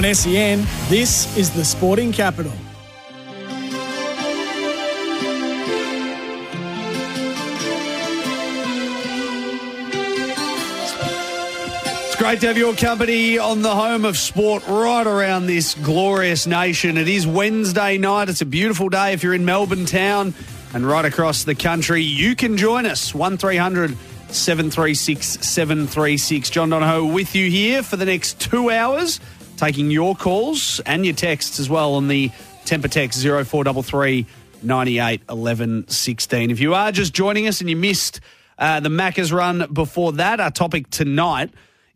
On SEN, this is the Sporting Capital. It's great to have your company on the home of sport right around this glorious nation. It is Wednesday night. It's a beautiful day if you're in Melbourne town and right across the country. You can join us 1300 736 736. John Donohoe with you here for the next two hours, taking your calls and your texts as well on the temper text 0433 98 11 16. If you are just joining us and you missed uh, the Macca's run before that, our topic tonight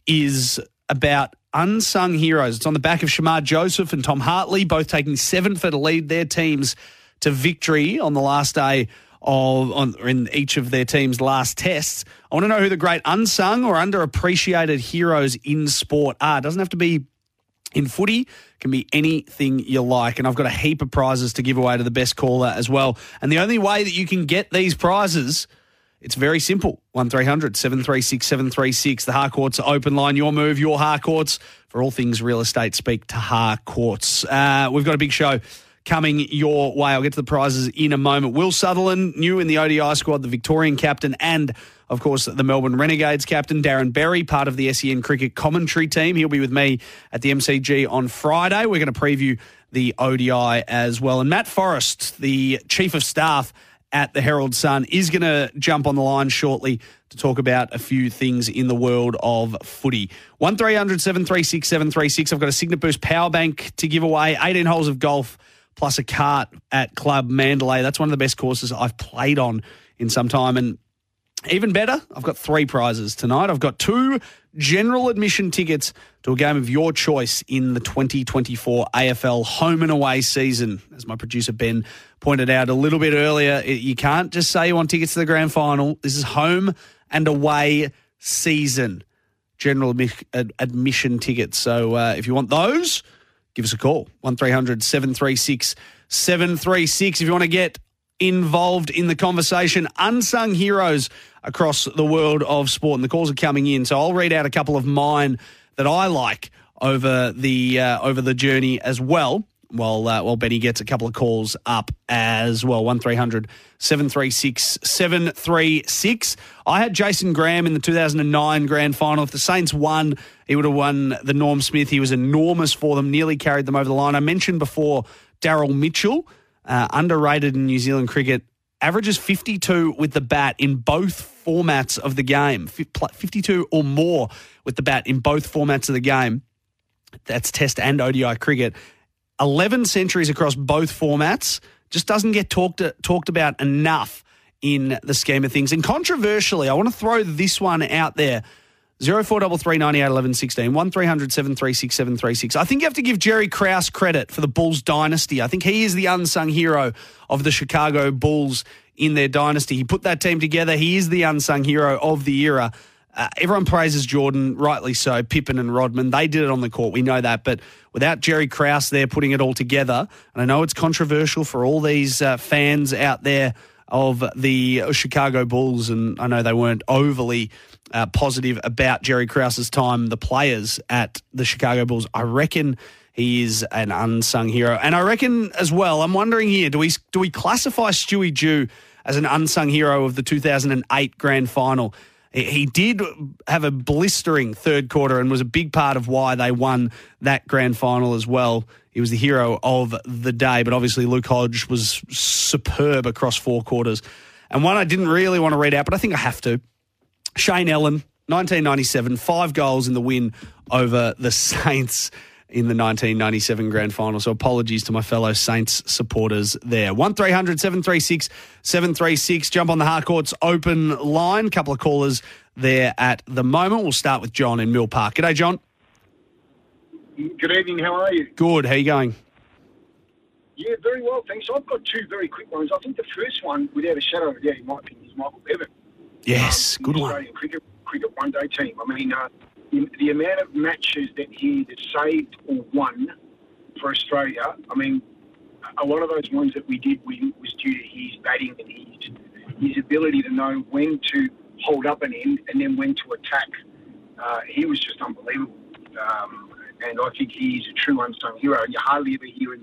is about unsung heroes. It's on the back of Shamar Joseph and Tom Hartley, both taking seven for to lead their teams to victory on the last day of on in each of their teams' last tests. I want to know who the great unsung or underappreciated heroes in sport are. It doesn't have to be in footy, can be anything you like. And I've got a heap of prizes to give away to the best caller as well. And the only way that you can get these prizes it's very simple. 1300 736 736. The Harcourts open line. Your move, your Harcourts. For all things real estate, speak to Harcourts. Uh, we've got a big show coming your way. I'll get to the prizes in a moment. Will Sutherland, new in the ODI squad, the Victorian captain, and of course, the Melbourne Renegades captain, Darren Berry, part of the SEN cricket commentary team. He'll be with me at the MCG on Friday. We're going to preview the ODI as well. And Matt Forrest, the chief of staff at the Herald Sun is going to jump on the line shortly to talk about a few things in the world of footy. 1300 736 736. I've got a Cygnett Boost power bank to give away, 18 holes of golf plus a cart at Club Mandalay. That's one of the best courses I've played on in some time. And even better, I've got three prizes tonight. I've got two general admission tickets to a game of your choice in the 2024 AFL home and away season. As my producer Ben pointed out a little bit earlier, you can't just say you want tickets to the grand final. This is home and away season. General admission tickets. So uh, if you want those, give us a call 1300 736 736. If you want to get involved in the conversation, unsung heroes across the world of sport. And the calls are coming in. So I'll read out a couple of mine that I like over the uh, over the journey as well. While uh, while Benny gets a couple of calls up as well, one 736 736. I had Jason Gram in the 2009 grand final. If the Saints won, he would have won the Norm Smith. He was enormous for them, nearly carried them over the line. I mentioned before Daryl Mitchell, uh, underrated in New Zealand cricket, averages 52 with the bat in both formats of the game, 52 or more with the bat in both formats of the game. That's Test and ODI cricket. 11 centuries across both formats just doesn't get talked talked about enough in the scheme of things. And controversially, I want to throw this one out there. 0433 98 11 16 1300 736 736. I think you have to give Jerry Krause credit for the Bulls dynasty. I think he is the unsung hero of the Chicago Bulls in their dynasty. He put that team together. He is the unsung hero of the era. Uh, everyone praises Jordan, rightly so. Pippen and Rodman, they did it on the court. We know that. But without Jerry Krause there putting it all together, and I know it's controversial for all these uh, fans out there of the Chicago Bulls, and I know they weren't overly uh, positive about Jerry Krause's time, the players at the Chicago Bulls. I reckon he is an unsung hero, and I reckon as well. I'm wondering here: do we do we classify Stewie Dew as an unsung hero of the 2008 Grand Final? He did have a blistering third quarter and was a big part of why they won that grand final as well. He was the hero of the day, but obviously Luke Hodge was superb across four quarters. And one I didn't really want to read out, but I think I have to. Shane Ellen, 1997, five goals in the win over the Saints. in the 1997 grand final. So apologies to my fellow Saints supporters there. 1300 736 736. Jump on the Harcourts open line. Couple of callers there at the moment. We'll start with John in Mill Park. G'day, John. Good evening. How are you? Good. How you going? Yeah, very well, thanks. I've got two very quick ones. I think the first one, without a shadow of a doubt, in my opinion, is Michael Bevan. Yes, Um, good one. Australian cricket, cricket one day team. I mean, uh, the, the amount of matches that he either saved or won for Australia, I mean, a lot of those ones that we did win was due to his batting and his, his ability to know when to hold up an end and then when to attack. Uh, he was just unbelievable. Um, and I think he's a true unsung hero, you hardly ever hear him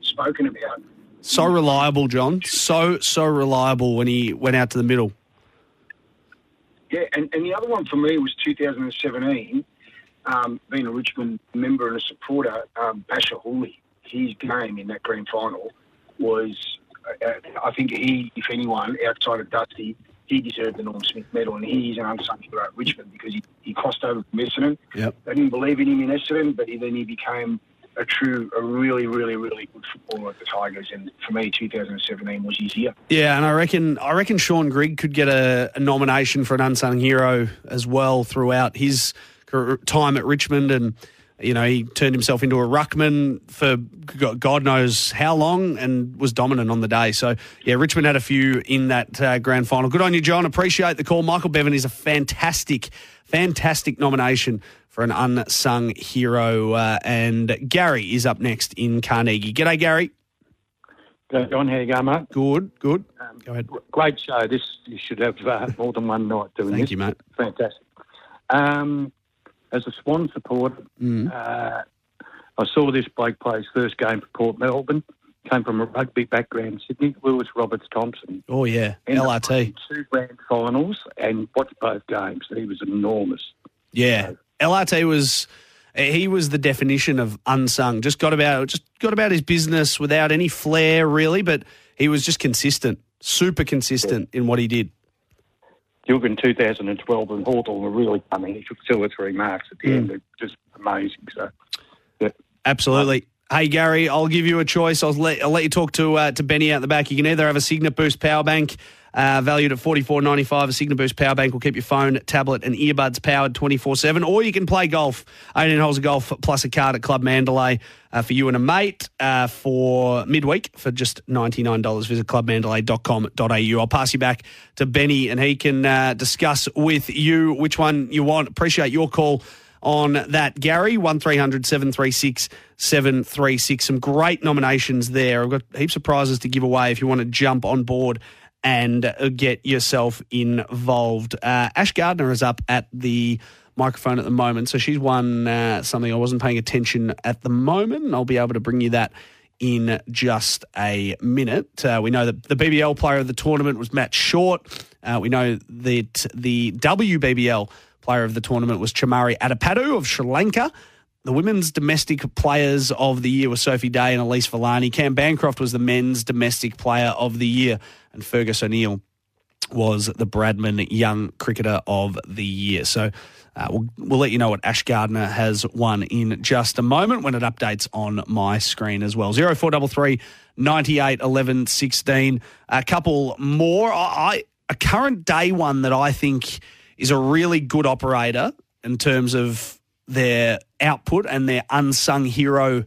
spoken about. So reliable, John. So, so reliable when he went out to the middle. Yeah, and, and the other one for me was 2017. Um, being a Richmond member and a supporter, um, Bachar Houli, his game in that grand final was, uh, I think he, if anyone, outside of Dusty, he deserved the Norm Smith medal, and he's an unsung hero at Richmond because he, he crossed over from Essendon. Yep. They didn't believe in him in Essendon, but he, then he became a true, a really, really, really good footballer at the Tigers. And for me, 2017 was his year. Yeah, and I reckon I reckon Shaun Grigg could get a, a nomination for an unsung hero as well throughout his time at Richmond, and you know he turned himself into a ruckman for God knows how long, and was dominant on the day. So yeah, Richmond had a few in that uh, grand final. Good on you, John. Appreciate the call. Michael Bevan is a fantastic, fantastic nomination for an unsung hero, uh, and Gary is up next in Carnegie. G'day, Gary. Go on, how you going, mate? Good, good. Go ahead. Great show. This you should have uh, more than one night doing that. Thank this. you, mate. Fantastic. Um, as a Swan supporter, Mm. uh, I saw this bloke play his first game for Port Melbourne. Came from a rugby background Sydney. Lewis Roberts Thompson. Oh yeah, LRT. Two grand finals and watched both games. He was enormous. Yeah, LRT was he was the definition of unsung. Just got about just got about his business without any flair really, but he was just consistent, super consistent in what he did. In 2012 and Hawthorn were really coming. He took two or three marks at the Mm. end. It was just amazing. So, yeah. Absolutely. Hey Gary, I'll give you a choice. I'll let, I'll let you talk to uh, to Benny out the back. You can either have a Cygnett Boost power bank uh, valued at forty four ninety five. A Cygnett Boost power bank will keep your phone, tablet, and earbuds powered twenty four seven. Or you can play golf, eighteen holes of golf plus a card at Club Mandalay uh, for you and a mate uh, for midweek for just ninety nine dollars. Visit clubmandalay.com.au. I'll pass you back to Benny, and he can uh, discuss with you which one you want. Appreciate your call on that, Gary. 1300 736 736. Some great nominations there. I've got heaps of prizes to give away if you want to jump on board and uh, get yourself involved. Uh, Ash Gardner is up at the microphone at the moment, so she's won uh, something I wasn't paying attention at the moment, I'll be able to bring you that in just a minute. Uh, we know that the BBL player of the tournament was Matt Short. Uh, we know that the WBBL player of the tournament was Chamari Athapaththu of Sri Lanka. The women's domestic players of the year were Sophie Day and Elyse Villani. Cam Bancroft was the men's domestic player of the year, and Fergus O'Neill was the Bradman Young Cricketer of the Year. So uh, we'll, we'll let you know what Ash Gardner has won in just a moment when it updates on my screen as well. 0433 98 11 16. A couple more. I, I A current day one that I think is a really good operator in terms of their output and their unsung hero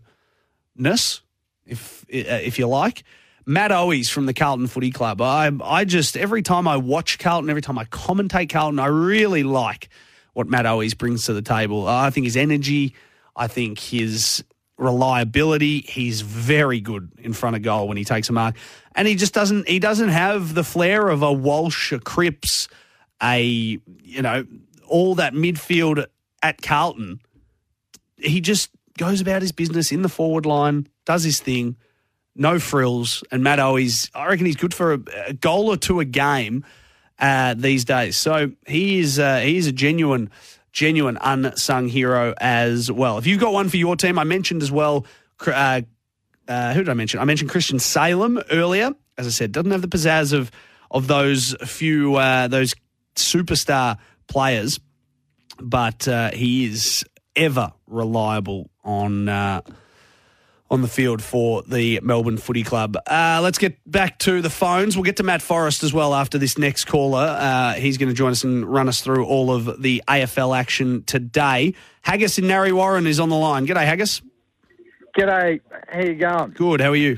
ness, if uh, if you like. Matt Owies from the Carlton Footy Club. I I just every time I watch Carlton, every time I commentate Carlton, I really like what Matt Owies brings to the table. I think his energy, I think his reliability. He's very good in front of goal when he takes a mark, and he just doesn't. He doesn't have the flair of a Walsh, a Cripps, a you know all that midfield at Carlton. He just goes about his business in the forward line, does his thing, no frills. And Matt Owies, I reckon he's good for a, a goal or two a game uh, these days. So he is uh, he is a genuine, genuine unsung hero as well. If you've got one for your team, I mentioned as well. Uh, uh, who did I mention? I mentioned Christian Salem earlier. As I said, doesn't have the pizzazz of of those few uh, those superstar players, but uh, he is ever reliable on uh, on the field for the Melbourne Footy Club. Uh, let's get back to the phones. We'll get to Matt Forrest as well after this next caller. Uh, he's going to join us and run us through all of the AFL action today. Haggis in Narre Warren is on the line. G'day, Haggis. G'day, how you going? Good. How are you?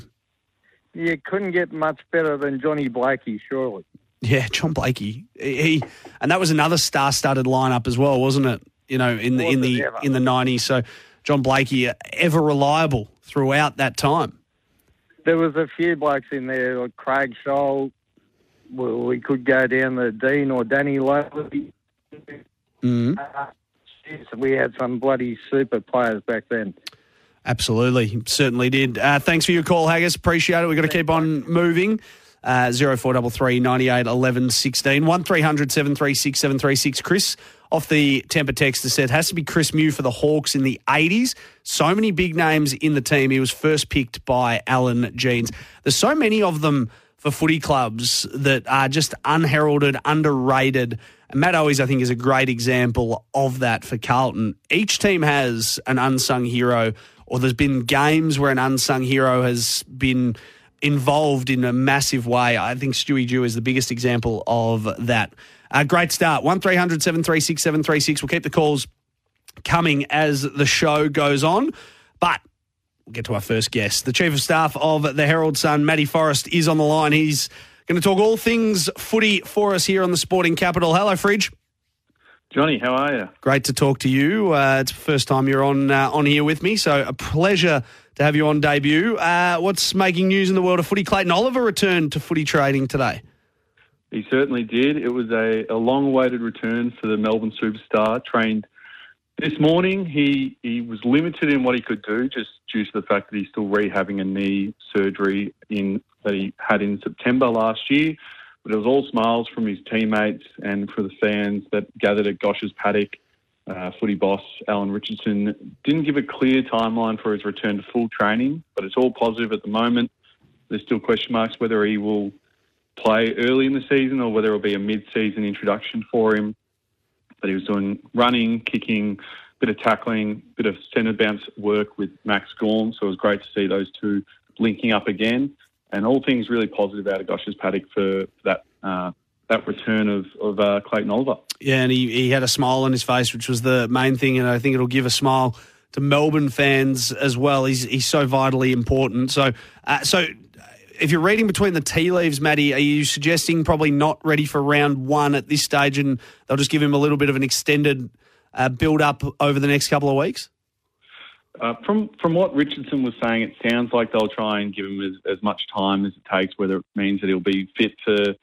You couldn't get much better than Johnny Blakey, surely. Yeah, John Blakey. He and that was another star-studded lineup as well, wasn't it? You know, in the in the in the nineties. So John Blakey uh, ever reliable throughout that time. There was a few blokes in there, like Craig Sholl. Well, we could go down the Dean or Danny Lowry. Mm-hmm. Uh, we had some bloody super players back then. Absolutely, certainly did. Uh, thanks for your call, Haggis. Appreciate it. We've got to keep on moving. Uh, 0433 98 11 16 1300 736 736. Chris off the temper text said has to be Chris Mew for the Hawks in the 80s. So many big names in the team. He was first picked by Alan Jeans. There's so many of them for footy clubs that are just unheralded, underrated. And Matt Owies, I think, is a great example of that for Carlton. Each team has an unsung hero, or there's been games where an unsung hero has been involved in a massive way. I think Stewie Dew is the biggest example of that. Uh, great start. 1300 736 736. We'll keep the calls coming as the show goes on. But we'll get to our first guest. The Chief of Staff of the Herald Sun, Matty Forrest, is on the line. He's going to talk all things footy for us here on the Sporting Capital. Hello, Fridge. Johnny, how are you? Great to talk to you. Uh, it's the first time you're on uh, on here with me, so a pleasure to have you on debut. Uh, what's making news in the world of footy? Clayton Oliver returned to footy trading today. He certainly did. It was a, a long-awaited return for the Melbourne superstar. Trained this morning. He he was limited in what he could do, just due to the fact that he's still rehabbing a knee surgery in that he had in September last year. But it was all smiles from his teammates and for the fans that gathered at Gosch's paddock. Uh, footy boss Alan Richardson didn't give a clear timeline for his return to full training, but it's all positive at the moment. There's still question marks whether he will play early in the season or whether it'll be a mid-season introduction for him. But he was doing running, kicking, bit of tackling, bit of centre bounce work with Max Gawn. So it was great to see those two linking up again. And all things really positive out of Gosch's paddock for that uh, that return of, of uh, Clayton Oliver. Yeah, and he, he had a smile on his face, which was the main thing, and I think it'll give a smile to Melbourne fans as well. He's he's so vitally important. So uh, so if you're reading between the tea leaves, Matty, are you suggesting probably not ready for round one at this stage, and they'll just give him a little bit of an extended uh, build up over the next couple of weeks? Uh, from from what Richardson was saying, it sounds like they'll try and give him as, as much time as it takes, whether it means that he'll be fit for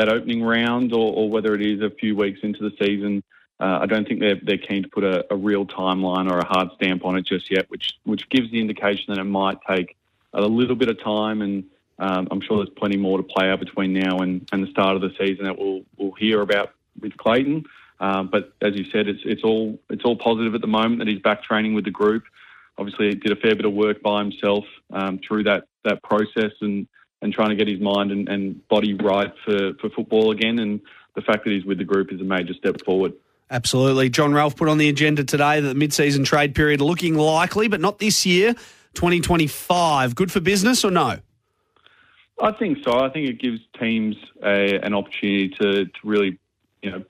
that opening round or, or whether it is a few weeks into the season. Uh, I don't think they're they're keen to put a, a, real timeline or a hard stamp on it just yet, which which gives the indication that it might take a little bit of time. And um, I'm sure there's plenty more to play out between now and, and the start of the season that we'll we'll hear about with Clayton. Um, but as you said, it's it's all it's all positive at the moment that he's back training with the group. Obviously, he did a fair bit of work by himself um, through that that process and and trying to get his mind and, and body right for, for football again. And the fact that he's with the group is a major step forward. Absolutely. John Ralph put on the agenda today that the mid-season trade period looking likely, but not this year, 2025. Good for business or no? I think so. I think it gives teams a, an opportunity to, to really, you know,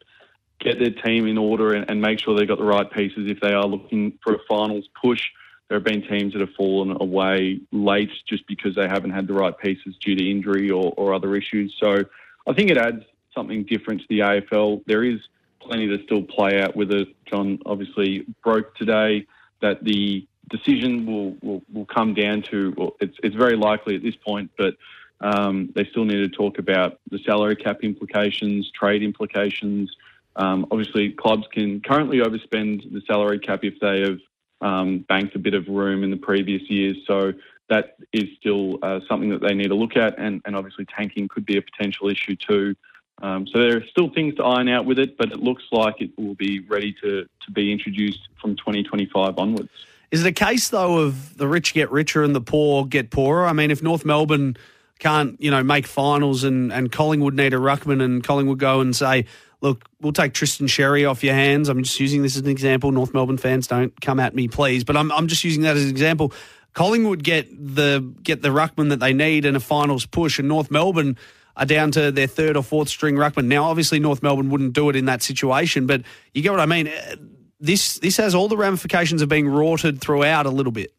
get their team in order and, and, make sure they've got the right pieces if they are looking for a finals push. There have been teams that have fallen away late just because they haven't had the right pieces due to injury or, or other issues. So I think it adds something different to the AFL. There is plenty to still play out with it. John obviously broke today that the decision will, will, will come down to, well, it's, it's very likely at this point, but um, they still need to talk about the salary cap implications, trade implications. Um, obviously, clubs can currently overspend the salary cap if they have um, banked a bit of room in the previous years. So that is still uh, something that they need to look at, and, and obviously tanking could be a potential issue too. Um, so there are still things to iron out with it, but it looks like it will be ready to, to be introduced from 2025 onwards. Is it a case though of the rich get richer and the poor get poorer? I mean, if North Melbourne can't, you know, make finals and, and Collingwood need a ruckman and Collingwood go and say, look, we'll take Tristan Xerri off your hands. I'm just using this as an example. North Melbourne fans don't come at me, please. But I'm, I'm just using that as an example. Collingwood get the get the ruckman that they need in a finals push, and North Melbourne are down to their third or fourth string ruckman. Now, obviously, North Melbourne wouldn't do it in that situation, but you get what I mean. Uh, This this has all the ramifications of being rorted throughout a little bit.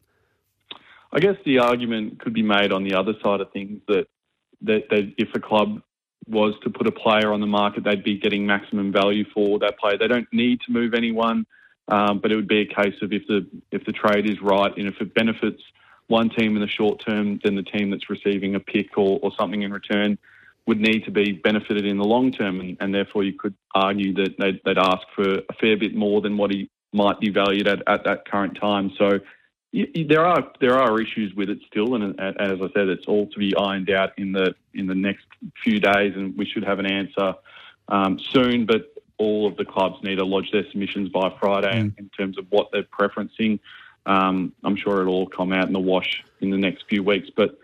I guess the argument could be made on the other side of things that that, that if a club was to put a player on the market, they'd be getting maximum value for that player. They don't need to move anyone, um, but it would be a case of if the if the trade is right and if it benefits one team in the short term, then the team that's receiving a pick or, or something in return would need to be benefited in the long term, and, and therefore you could argue that they'd, they'd ask for a fair bit more than what he might be valued at at that current time. So there are there are issues with it still, and, and as I said, it's all to be ironed out in the in the next few days, and we should have an answer um, soon. But all of the clubs need to lodge their submissions by Friday in, in terms of what they're preferencing. Um, I'm sure it'll all come out in the wash in the next few weeks, but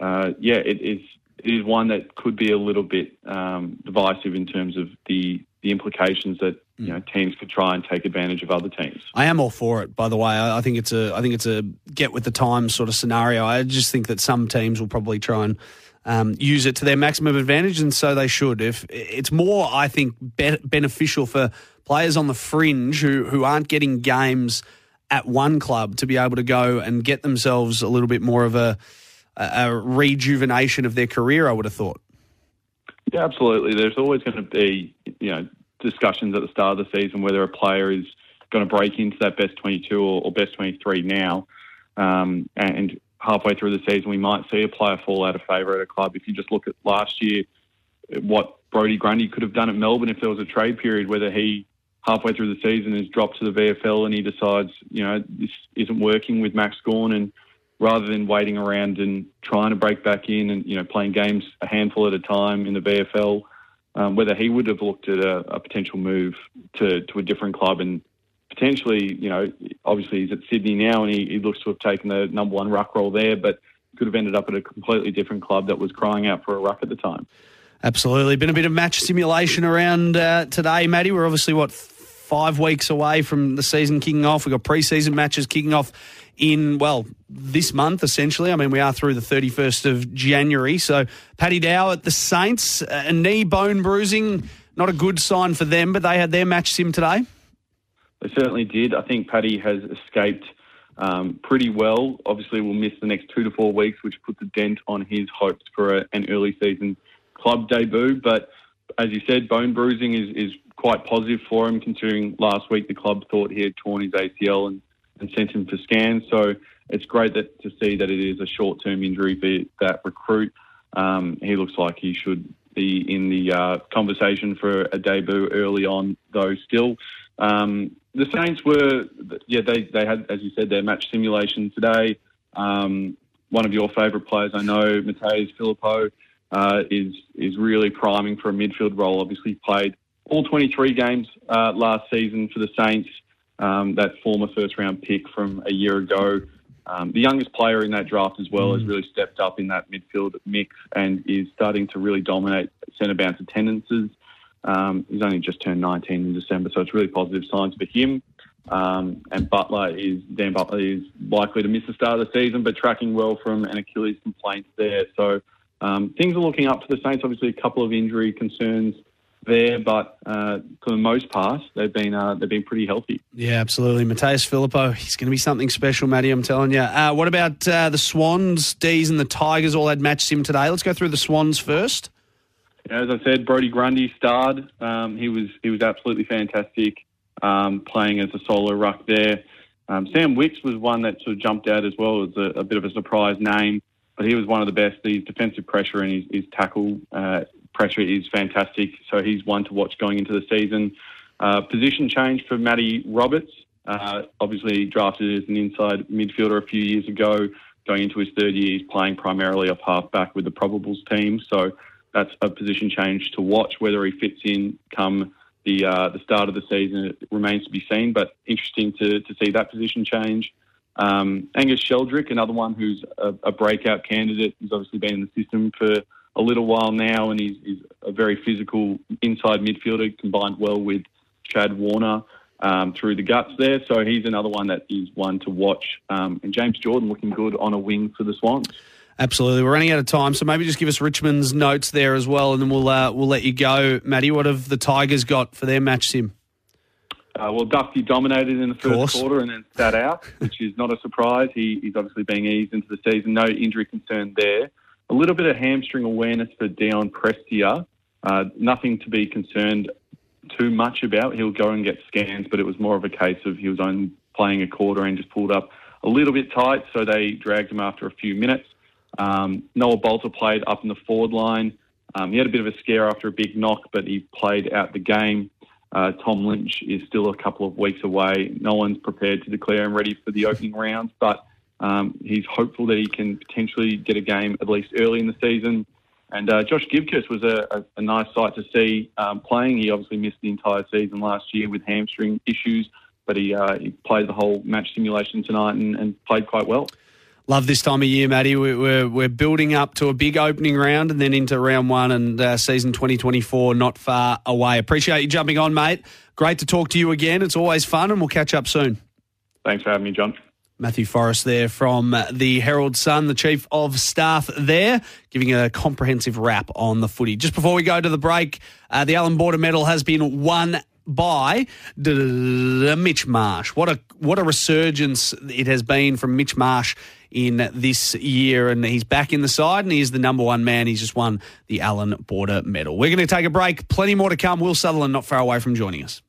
uh, yeah, it is it is one that could be a little bit um, divisive in terms of the the implications that you know teams could try and take advantage of other teams. I am all for it, by the way. I I think it's a I think it's a get with the times sort of scenario. I just think that some teams will probably try and um, use it to their maximum advantage, and so they should. If it's more, I think be- beneficial for players on the fringe who who aren't getting games at one club to be able to go and get themselves a little bit more of a a a rejuvenation of their career. I would have thought. Yeah, absolutely. There's always going to be, you know, discussions at the start of the season whether a player is going to break into that best 22 or, or best 23 now. Um, and halfway through the season, we might see a player fall out of favour at a club. If you just look at last year, what Brodie Grundy could have done at Melbourne if there was a trade period, whether he halfway through the season is dropped to the VFL and he decides, you know, this isn't working with Max Gawn and rather than waiting around and trying to break back in and you know playing games a handful at a time in the VFL, um, whether he would have looked at a, a potential move to to a different club and potentially, you know, obviously he's at Sydney now and he, he looks to have taken the number one ruck role there, but could have ended up at a completely different club that was crying out for a ruck at the time. Absolutely. Been a bit of match simulation around uh, today, Matty. We're obviously, what, five weeks away from the season kicking off. We've got pre-season matches kicking off in, well, this month, essentially. I mean, we are through the 31st of January. So, Paddy Dow at the Saints, a knee bone bruising, not a good sign for them, but they had their match sim today. They certainly did. I think Paddy has escaped um, pretty well. Obviously, we'll miss the next two to four weeks, which puts a dent on his hopes for a, an early season club debut. But as you said, bone bruising is, is quite positive for him, considering last week the club thought he had torn his ACL and, and sent him for scans. So it's great that, to see that it is a short term injury for that recruit. Um, he looks like he should be in the uh, conversation for a debut early on, though, still. Um, the Saints were, yeah, they, they had, as you said, their match simulation today. Um, one of your favourite players, I know, Mattaes Phillipou, uh, is is really priming for a midfield role. Obviously, played all 23 games uh, last season for the Saints. Um, that former first round pick from a year ago. Um, the youngest player in that draft as well has really stepped up in that midfield mix and is starting to really dominate centre bounce attendances. Um, he's only just turned 19 in December, so it's really positive signs for him. Um, and Butler is Dan Butler is likely to miss the start of the season, but tracking well from an Achilles complaint there. So um, things are looking up for the Saints. Obviously, a couple of injury concerns there, but uh, for the most part, they've been uh, they've been pretty healthy. Yeah, absolutely. Mattaes Phillipou, he's going to be something special, Matty, I'm telling you. Uh, what about uh, the Swans, D's, and the Tigers all had match sim today? Let's go through the Swans first. Yeah, as I said, Brodie Grundy starred. Um, he was he was absolutely fantastic, um, playing as a solo ruck there. Um, Sam Wicks was one that sort of jumped out as well as a, a bit of a surprise name, but he was one of the best. His defensive pressure and his, his tackle uh, pressure is fantastic, so he's one to watch going into the season. Uh, position change for Matty Roberts. Uh, obviously drafted as an inside midfielder a few years ago. Going into his third year, he's playing primarily off halfback with the Probables team. So that's a position change to watch. Whether he fits in come the uh, the start of the season it remains to be seen. But interesting to, to see that position change. Um, Angus Sheldrick, another one who's a, a breakout candidate, who's obviously been in the system for a little while now, and he's, he's a very physical inside midfielder, combined well with Chad Warner um, through the guts there. So he's another one that is one to watch. Um, and James Jordan looking good on a wing for the Swans. Absolutely, we're running out of time, so maybe just give us Richmond's notes there as well, and then we'll uh, we'll let you go, Matty. What have the Tigers got for their match sim? Uh, well, Dusty dominated in the first quarter and then sat out, which is not a surprise. He, he's obviously being eased into the season. No injury concern there. A little bit of hamstring awareness for Dion Prestia. Uh, nothing to be concerned too much about. He'll go and get scans, but it was more of a case of he was only playing a quarter and just pulled up a little bit tight, so they dragged him after a few minutes. Um, Noah Balta played up in the forward line. Um, he had a bit of a scare after a big knock, but he played out the game. Uh, Tom Lynch is still a couple of weeks away. No one's prepared to declare him ready for the opening rounds, but um, he's hopeful that he can potentially get a game at least early in the season. And uh, Josh Gibcus was a, a, a, nice sight to see um, playing. He obviously missed the entire season last year with hamstring issues, but he, uh, he played the whole match simulation tonight and, and played quite well. Love this time of year, Matty. We're, we're building up to a big opening round and then into round one and uh, season 2024 not far away. Appreciate you jumping on, mate. Great to talk to you again. It's always fun, and we'll catch up soon. Thanks for having me, John. Matthew Forrest there from the Herald Sun, the Chief of Staff there, giving a comprehensive wrap on the footy. Just before we go to the break, uh, the Allan Border Medal has been won by Mitch Marsh. What a what a resurgence it has been from Mitch Marsh in this year, and he's back in the side, and he is the number one man. He's just won the Allan Border Medal. We're going to take a break. Plenty more to come. Will Sutherland not far away from joining us.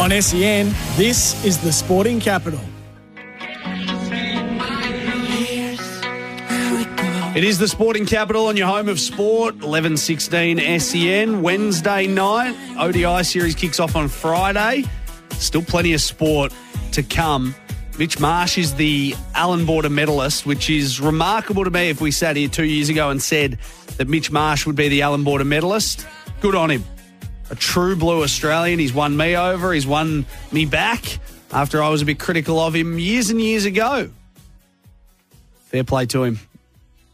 On SEN, this is the Sporting Capital. It is the sporting capital on your home of sport, 1116 SEN. Wednesday night, ODI series kicks off on Friday. Still plenty of sport to come. Mitch Marsh is the Allan Border medalist, which is remarkable to me if we sat here two years ago and said that Mitch Marsh would be the Allan Border medalist. Good on him. A true blue Australian. He's won me over, he's won me back after I was a bit critical of him years and years ago. Fair play to him.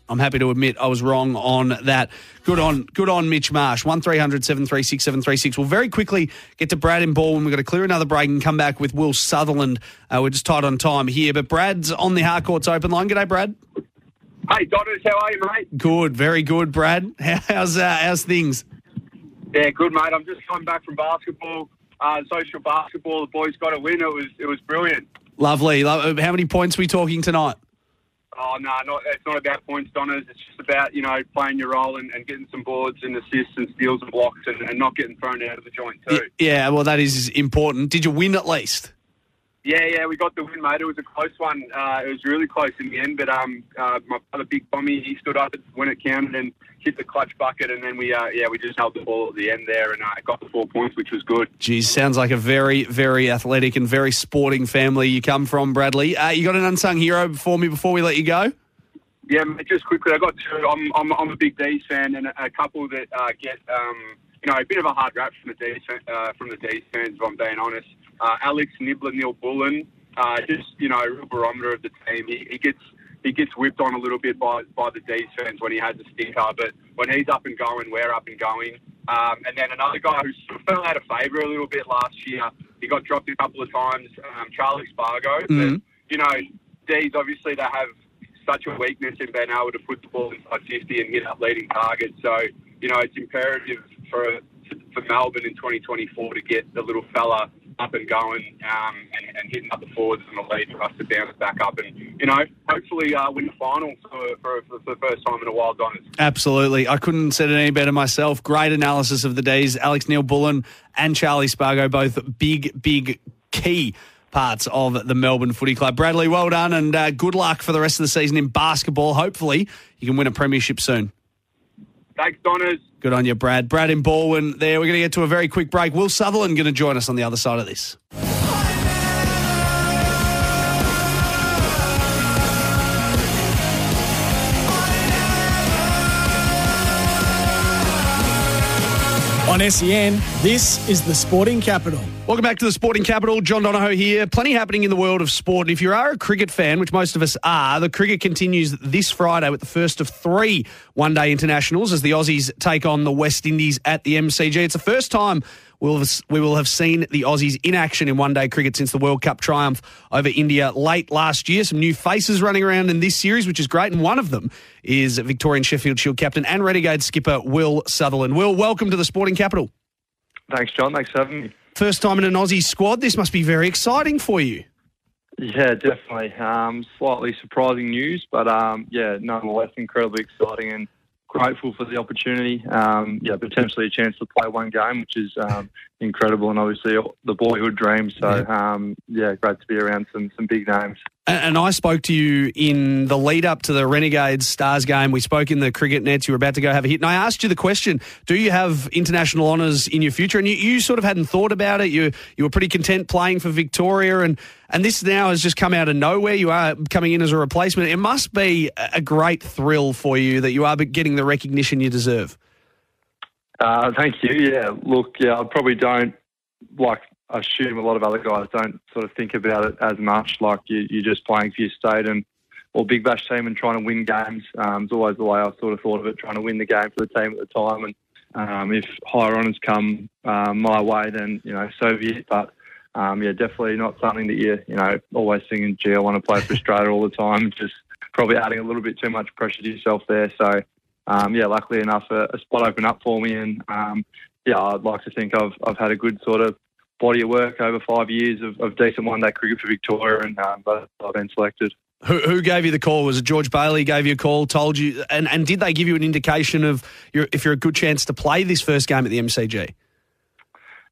I'm happy to admit I was wrong on that. Good on, good on Mitch Marsh. One 736 736 We'll very quickly get to Brad in Baldwin. We've got to clear another break and come back with Will Sutherland. Uh, we're just tight on time here, but Brad's on the Harcourts open line. G'day, Brad. Hey, Donners, how are you, mate? Good, very good, Brad. How's uh, how's things? Yeah, good, mate. I'm just coming back from basketball, uh, social basketball. The boys got a win. It was it was brilliant. Lovely. How many points are we talking tonight? Oh no, not, it's not about points, Donners. It's just about you know playing your role and, and getting some boards and assists and steals and blocks and, and, not getting thrown out of the joint too. Yeah, well that is important. Did you win at least? Yeah, yeah, we got the win, mate. It was a close one. Uh, it was really close in the end, but um, uh, my other big Tommy, he stood up when it counted and hit the clutch bucket, and then we, uh, yeah, we just held the ball at the end there and uh, got the four points, which was good. Geez, sounds like a very, very athletic and very sporting family you come from, Bradley. Uh, you got an unsung hero for me before we let you go? Yeah, just quickly, I got two. I'm, I'm, I'm a big D's fan, and a couple that uh, get, um, you know, a bit of a hard rap from the D's, uh, from the D's fans, if I'm being honest. Uh, Alex Nibbler, Neil Bullen, uh, just you know, a real barometer of the team. He, he, gets he gets whipped on a little bit by by the D's fans when he has a stinker, but when he's up and going, we're up and going. Um, and then another guy who sort of fell out of favour a little bit last year. He got dropped a couple of times. Um, Charlie Spargo. Mm-hmm. But, you know, D's obviously they have such a weakness in being able to put the ball inside 50 and hit up leading targets. So, you know, it's imperative for for Melbourne in 2024 to get the little fella up and going um, and, and, hitting up the forwards and the lead for us to bounce back up and, you know, hopefully uh, win the final for, for, for, the first time in a while, Donners. Absolutely. I couldn't said it any better myself. Great analysis of the days. Alex Neal-Bullen and Charlie Spargo, both big, big key parts of the Melbourne Footy Club. Bradley, well done and uh, good luck for the rest of the season in basketball. Hopefully, you can win a premiership soon. Thanks, Donners. Good on you, Brad. Brad in Baldwin there. We're going to get to a very quick break. Will Sutherland going to join us on the other side of this. On SEN, this is the Sporting Capital. Welcome back to the Sporting Capital. John Donohoe here. Plenty happening in the world of sport. And if you are a cricket fan, which most of us are, the cricket continues this Friday with the first of three one day internationals as the Aussies take on the West Indies at the MCG. It's the first time we'll have, we will have seen the Aussies in action in one day cricket since the World Cup triumph over India late last year. Some new faces running around in this series, which is great. And one of them is Victorian Sheffield Shield captain and Renegade skipper Will Sutherland. Will, welcome to the Sporting Capital. Thanks, John. Thanks for having me. First time in an Aussie squad. This must be very exciting for you. Yeah, definitely. Um, slightly surprising news, but um, yeah, nonetheless, incredibly exciting and grateful for the opportunity. Um, yeah, potentially a chance to play one game, which is um, incredible, and obviously the boyhood dream. So. Um, yeah, great to be around some some big names. And, I spoke to you in the lead up to the Renegades Stars game. We spoke in the cricket nets. You were about to go have a hit, and I asked you the question: Do you have international honours in your future? And you, you sort of hadn't thought about it. You you were pretty content playing for Victoria, and and this now has just come out of nowhere. You are coming in as a replacement. It must be a great thrill for you that you are getting the recognition you deserve. Uh, thank you. Yeah, look, yeah, I probably don't like I assume a lot of other guys don't sort of think about it as much. Like you, you're just playing for your state and or Big Bash team and trying to win games. Um, it's always the way I sort of thought of it, trying to win the game for the team at the time. And um, if higher honours come um, my way, then you know so be it. But um, yeah, definitely not something that you you know always thinking, gee, I want to play for Australia all the time. Just probably adding a little bit too much pressure to yourself there. So um, yeah, luckily enough, a, a, spot opened up for me, and um, yeah, I'd like to think I've I've had a good sort of body of work over five years of, of decent one day cricket for Victoria, and um, I've been selected. Who, who, gave you the call? Was it George Bailey gave you a call, told you, and, and did they give you an indication of your, if you're a good chance to play this first game at the MCG?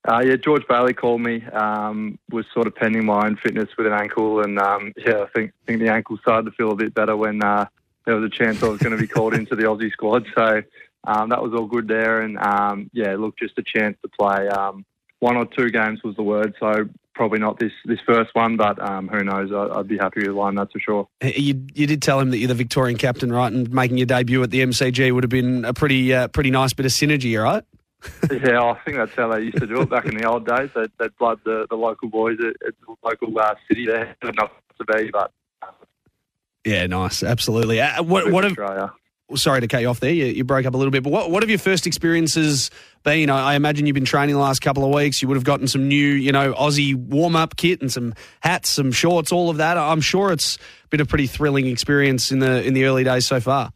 Uh, yeah, George Bailey called me. Um, was sort of pending my own fitness with an ankle, and um, yeah, I think think the ankle started to feel a bit better when uh, there was a chance I was going to be called into the Aussie squad. So um, that was all good there, and um, yeah, look, just a chance to play um, one or two games was the word. So probably not this this first one, but um, who knows? I, would be happy with one, that's for sure. You, you did tell him that you're the Victorian captain, right? And making your debut at the MCG would have been a pretty uh, pretty nice bit of synergy, right? yeah, I think that's how they used to do it back in the old days. They'd, they'd blood the, the local boys at, at the local uh, city there. Enough to be, but. Uh, yeah, nice. Absolutely. Uh, what, what have, sorry to cut you off there. You, you, broke up a little bit, but what, what have your first experiences been? I, I, imagine you've been training the last couple of weeks. You would have gotten some new, you know, Aussie warm up kit and some hats, some shorts, all of that. I'm sure it's been a pretty thrilling experience in the in the early days so far.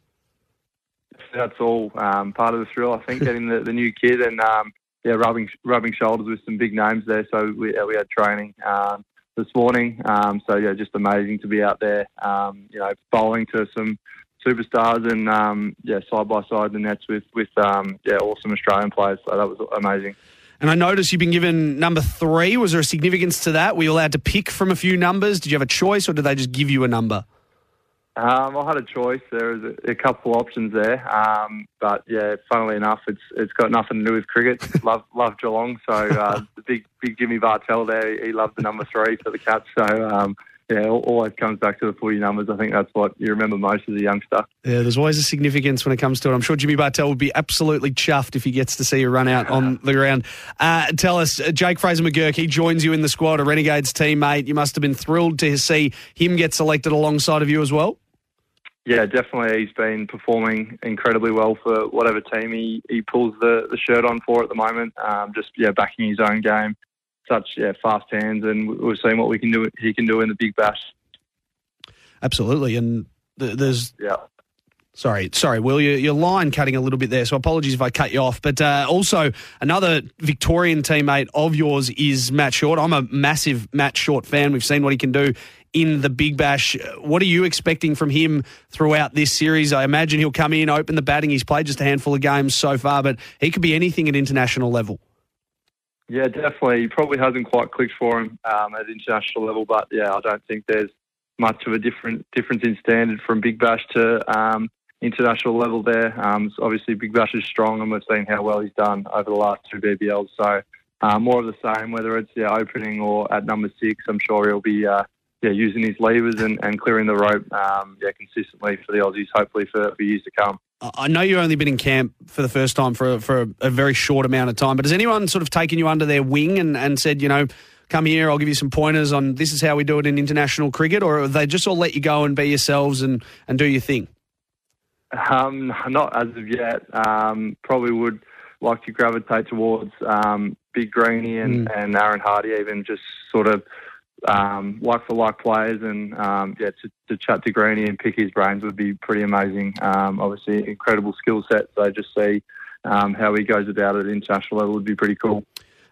That's all um, part of the thrill, I think, getting the, the new kit and um, yeah, rubbing rubbing shoulders with some big names there. So we we had training. Um, this morning, um, so yeah, just amazing to be out there. Um, you know, bowling to some superstars and um, yeah, side by side the nets with with um, yeah, awesome Australian players. So that was amazing. And I noticed you've been given number three. Was there a significance to that? Were you allowed to pick from a few numbers? Did you have a choice, or did they just give you a number? Um, I had a choice. There was a, a couple options there, um, but yeah, funnily enough, it's it's got nothing to do with cricket. love love Geelong, so uh, the big big Jimmy Bartel there, he loved the number three for the Cats. So um, yeah, always comes back to the footy numbers. I think that's what you remember most as a youngster. Yeah, there's always a significance when it comes to it. I'm sure Jimmy Bartel would be absolutely chuffed if he gets to see you run out on the ground. Uh, tell us, uh, Jake Fraser McGurk, he joins you in the squad, a Renegades teammate. You must have been thrilled to see him get selected alongside of you as well. Yeah, definitely. He's been performing incredibly well for whatever team he, he pulls the, the shirt on for at the moment. Um, just yeah, backing his own game such yeah, fast hands, and we've seen what we can do. He can do in the big bash. Absolutely, and there's yeah. Sorry, sorry, Will, your, your line cutting a little bit there, so apologies if I cut you off. But uh, also, another Victorian teammate of yours is Matt Short. I'm a massive Matt Short fan. We've seen what he can do in the Big Bash. What are you expecting from him throughout this series? I imagine he'll come in, open the batting. He's played just a handful of games so far, but he could be anything at international level. Yeah, definitely. He probably hasn't quite clicked for him um, at international level, but yeah, I don't think there's much of a different difference in standard from Big Bash to um, international level there. Um, so obviously, Big Bash is strong, and we've seen how well he's done over the last two BBLs. So uh, more of the same, whether it's yeah, opening or at number six. I'm sure he'll be uh, yeah using his levers and, and clearing the rope um, yeah consistently for the Aussies, hopefully for, for years to come. I know you've only been in camp for the first time for for a, a very short amount of time, but has anyone sort of taken you under their wing and, and said, you know, come here, I'll give you some pointers on this is how we do it in international cricket, or have they just all let you go and be yourselves and, and do your thing? Um, not as of yet. Um, probably would like to gravitate towards um, Big Greeny and, and Aaron Hardie, even just sort of um, like for like players, and um, yeah, to, to chat to Greeny and pick his brains would be pretty amazing. Um, obviously, incredible skill set. So just see um, how he goes about it at international level would be pretty cool.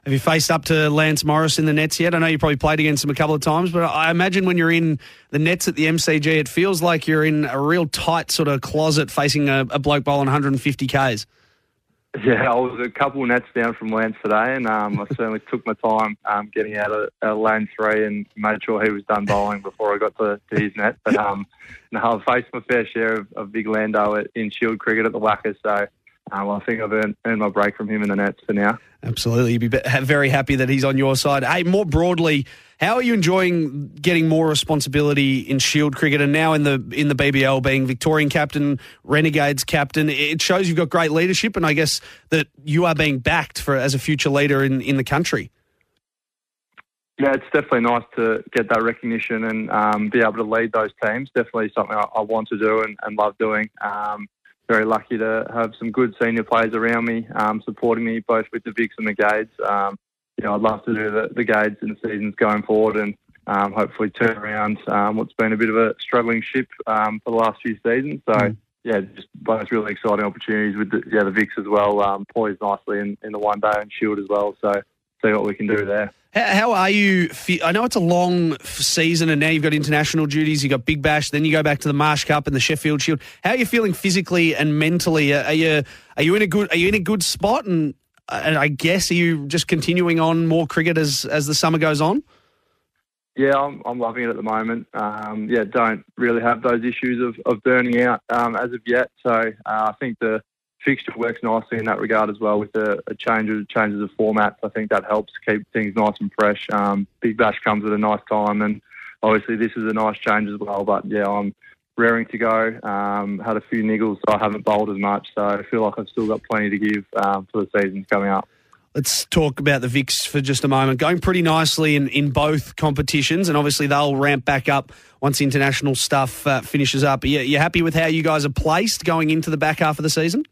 Have you faced up to Lance Morris in the nets yet? I know you probably played against him a couple of times, but I imagine when you're in the nets at the MCG, it feels like you're in a real tight sort of closet facing a, a bloke bowling 150 Ks. Yeah, I was a couple of nets down from Lance today, and um, I certainly took my time um, getting out of uh, lane three and made sure he was done bowling before I got to, to his net. But um, no, I've faced my fair share of, of big Lando at, in Shield cricket at the WACA, so um, I think I've earned, earned my break from him in the nets for now. Absolutely. You'd be be- very happy that he's on your side. Hey, more broadly, how are you enjoying getting more responsibility in Shield cricket and now in the in the BBL being Victorian captain, Renegades captain? It shows you've got great leadership and I guess that you are being backed for as a future leader in, in the country. Yeah, it's definitely nice to get that recognition and um, be able to lead those teams. Definitely something I, I want to do and, and love doing. Um, very lucky to have some good senior players around me, um, supporting me both with the Vics and the Gades. Um, you know, I'd love to do the, the Gades in the seasons going forward and um, hopefully turn around um, what's been a bit of a struggling ship um, for the last few seasons. So, Mm. yeah, just both really exciting opportunities with the, yeah, the Vics as well, um, poised nicely in, in the one day and Shield as well. So, see what we can do there. How, how are you? I know it's a long season, and now you've got international duties. You've got Big Bash, then you go back to the Marsh Cup and the Sheffield Shield. How are you feeling physically and mentally? Are you are you in a good are you in a good spot? And and I guess are you just continuing on more cricket as as the summer goes on? Yeah, I'm, I'm loving it at the moment. Um, yeah, don't really have those issues of, of burning out um, as of yet. So uh, I think the fixture works nicely in that regard as well with the a change of changes of formats. I think that helps keep things nice and fresh. Um, Big Bash comes at a nice time, and obviously this is a nice change as well. But yeah, I'm raring to go. Um, had a few niggles, so I haven't bowled as much. So I feel like I've still got plenty to give um, for the seasons coming up. Let's talk about the Vics for just a moment. Going pretty nicely in, in both competitions, and obviously they'll ramp back up once international stuff uh, finishes up. Are you, you happy with how you guys are placed going into the back half of the season?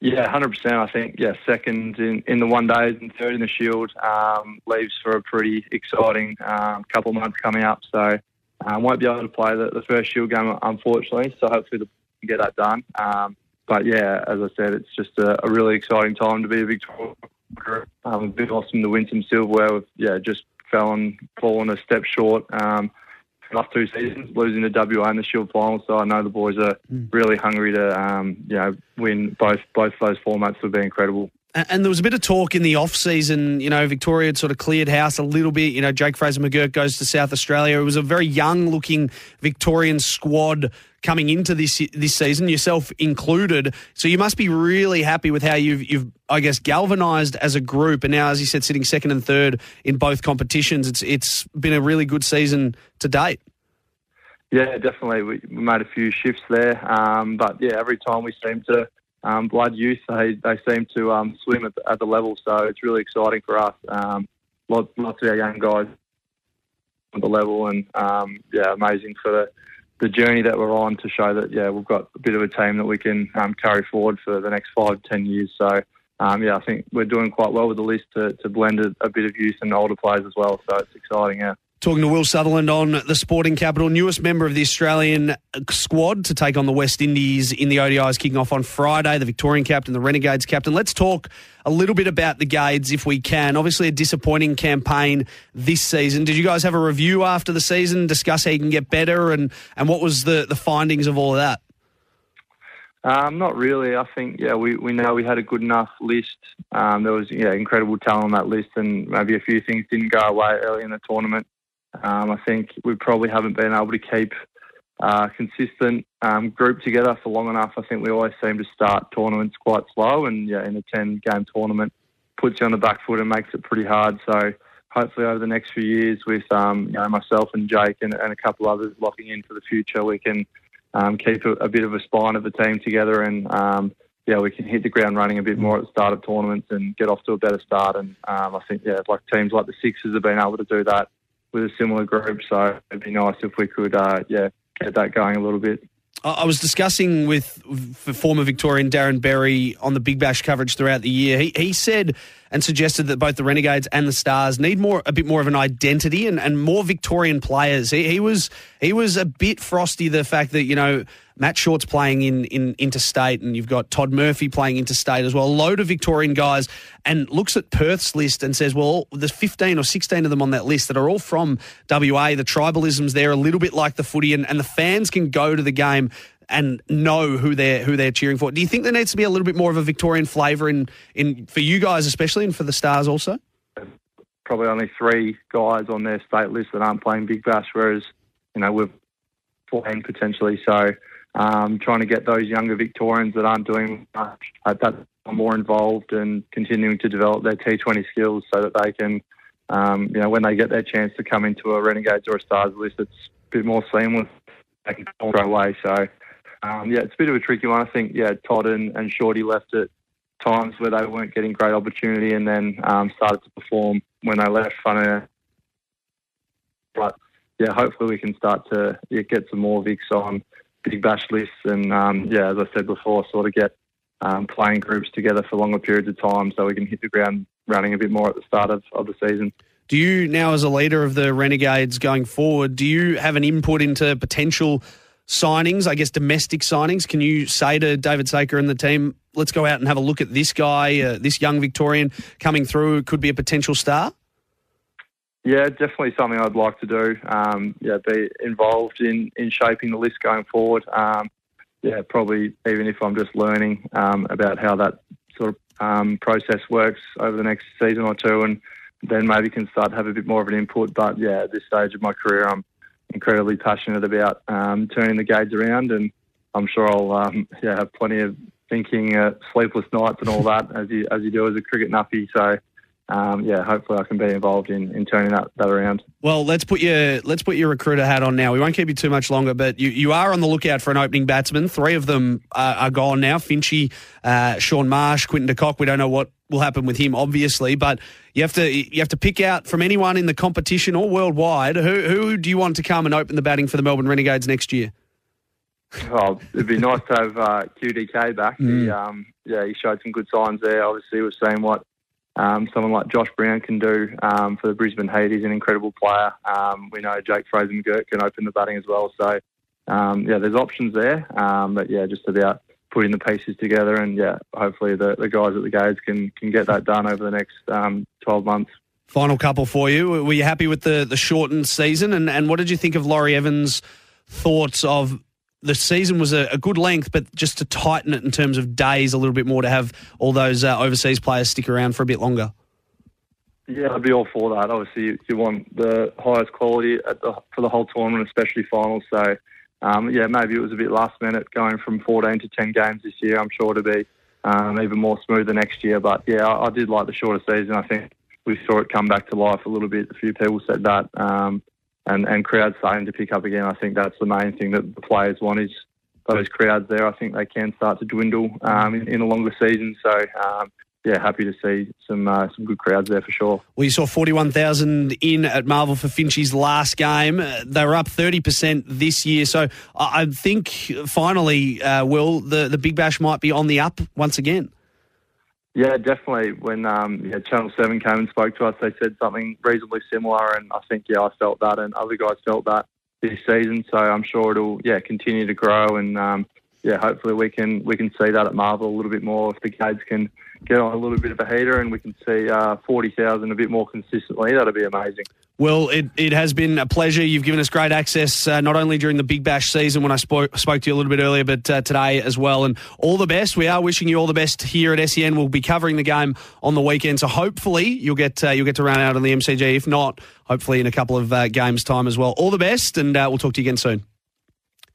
Yeah, hundred percent. I think yeah, second in, in the one days and third in the Shield um, leaves for a pretty exciting um, couple of months coming up. So um, won't be able to play the, the first Shield game unfortunately. So hopefully the can get that done. Um, but yeah, as I said, it's just a, a really exciting time to be a Victoria. Um, a bit awesome to win some silverware. With, yeah, just fell and fallen a step short. Um, last two seasons, losing to WA in the Shield final. So I know the boys are really hungry to, um, you know, win both both those formats. Would be incredible. And there was a bit of talk in the off season. You know, Victoria had sort of cleared house a little bit. You know, Jake Fraser McGurk goes to South Australia. It was a very young looking Victorian squad coming into this this season, yourself included. So you must be really happy with how you've you've I guess galvanised as a group. And now, as you said, sitting second and third in both competitions, it's it's been a really good season to date. Yeah, definitely. We, we made a few shifts there, um, but yeah, every time we seem to um, blood youth, they they seem to um, swim at the, at the level. So it's really exciting for us. Um, lots, lots of our young guys at the level, and um, yeah, amazing for the the journey that we're on to show that yeah we've got a bit of a team that we can um, carry forward for the next five ten years. So. Um, yeah, I think we're doing quite well with the list to, to blend a, a bit of youth and older players as well. So it's exciting. Yeah. Talking to Will Sutherland on the Sporting Capital, newest member of the Australian squad to take on the West Indies in the ODIs, kicking off on Friday. The Victorian captain, the Renegades captain. Let's talk a little bit about the Gades if we can. Obviously, a disappointing campaign this season. Did you guys have a review after the season, discuss how you can get better, and, and what was the, the findings of all of that? Um, not really. I think yeah, we, we know we had a good enough list. Um, there was yeah incredible talent on that list, and maybe a few things didn't go away early in the tournament. Um, I think we probably haven't been able to keep uh, consistent um, group together for long enough. I think we always seem to start tournaments quite slow, and yeah, in a ten game tournament, puts you on the back foot and makes it pretty hard. So hopefully over the next few years, with um, you know myself and Jake and, and a couple others locking in for the future, we can um, keep a, a bit of a spine of a team together, and um, yeah, we can hit the ground running a bit more at the start of tournaments and get off to a better start. And um, I think yeah, like teams like the Sixers have been able to do that with a similar group. So it'd be nice if we could uh, yeah get that going a little bit. I was discussing with former Victorian Darren Berry on the Big Bash coverage throughout the year. He, he said and suggested that both the Renegades and the Stars need more a bit more of an identity and, and more Victorian players. He, he was he was a bit frosty the fact that you know Matt Short's playing in, in interstate, and you've got Todd Murphy playing interstate as well. A load of Victorian guys, and looks at Perth's list and says, well, there's 15 or 16 of them on that list that are all from WA. The tribalism's there, a little bit like the footy, and, and the fans can go to the game and know who they're who they're cheering for. Do you think there needs to be a little bit more of a Victorian flavour in in for you guys, especially, and for the Stars also? Probably only three guys on their state list that aren't playing Big Bash, whereas you know we're playing potentially. So um, trying to get those younger Victorians that aren't doing much uh, that are more involved and continuing to develop their T20 skills so that they can, um, you know, when they get their chance to come into a Renegades or a Stars list, it's a bit more seamless. They can go away. So, um, yeah, it's a bit of a tricky one. I think, yeah, Todd and, and Shorty left at times where they weren't getting great opportunity and then um, started to perform when they left. Funny, but yeah, hopefully we can start to yeah, get some more Vics on big bash lists, and um, yeah, as I said before, sort of get um, playing groups together for longer periods of time so we can hit the ground running a bit more at the start of, of the season. Do you now, as a leader of the Renegades going forward, do you have an input into potential signings? I guess domestic signings. Can you say to David Saker and the team, "Let's go out and have a look at this guy, uh, this young Victorian coming through, could be a potential star." Yeah, definitely something I'd like to do. Um, yeah, be involved in, in shaping the list going forward. Um, yeah, probably even if I'm just learning um, about how that sort of um, process works over the next season or two, and then maybe can start to have a bit more of an input. But yeah, at this stage of my career, I'm incredibly passionate about um, turning the Gades around, and I'm sure I'll um, yeah have plenty of thinking, uh, sleepless nights, and all that as you as you do as a cricket nuffy. So um, yeah, hopefully I can be involved in, in turning that, that around. Well, let's put your let's put your recruiter hat on now. We won't keep you too much longer, but you, you are on the lookout for an opening batsman. Three of them are, are gone now: Finchy, uh, Shaun Marsh, Quinton de Kock. We don't know what will happen with him, obviously, but you have to you have to pick out from anyone in the competition or worldwide who who do you want to come and open the batting for the Melbourne Renegades next year. Well, it'd be nice to have uh, QDK back. Mm. He, um, yeah, he showed some good signs there. Obviously, we're seeing what um, someone like Josh Brown can do um, for the Brisbane Heat. He's an incredible player. Um, we know Jake Fraser McGurk can open the batting as well. So, um, yeah, there's options there. Um, but, yeah, just about putting the pieces together. And, yeah, hopefully the, the guys at the Gades can, can get that done over the next um, 12 months. Final couple for you. Were you happy with the, the shortened season? And, and what did you think of Laurie Evans' thoughts of the season was a, a, good length, but just to tighten it in terms of days a little bit more to have all those uh, overseas players stick around for a bit longer. Yeah, I'd be all for that. Obviously, you, you want the highest quality the, for the whole tournament, especially finals. So, um, yeah, maybe it was a bit last minute going from 14 to 10 games this year. I'm sure to be um, even more smoother next year. But yeah, I, I, did like the shorter season. I think we saw it come back to life a little bit. A few people said that. Um, and, and crowds starting to pick up again. I think that's the main thing that the players want is those crowds there. I think they can start to dwindle um, in, in, a longer season. So, um, yeah, happy to see some uh, some good crowds there for sure. Well, you saw 41,000 in at Marvel for Finchy's last game. Uh, they were up 30% this year. So I think finally, uh, Will, the, the Big Bash might be on the up once again. Yeah, definitely. When um, yeah, Channel Seven came and spoke to us, they said something reasonably similar, and I think yeah, I felt that, and other guys felt that this season. So I'm sure it'll yeah continue to grow, and um, yeah, hopefully we can we can see that at Marvel a little bit more if the kids can get on a little bit of a heater and we can see uh, 40,000 a bit more consistently. That'd be amazing. Well, it, it has been a pleasure. You've given us great access, uh, not only during the Big Bash season when I spoke, spoke to you a little bit earlier, but uh, today as well. And all the best. We are wishing you all the best here at SEN. We'll be covering the game on the weekend, so hopefully you'll get uh, you'll get to run out on the MCG. If not, hopefully in a couple of uh, games time as well. All the best, and uh, we'll talk to you again soon.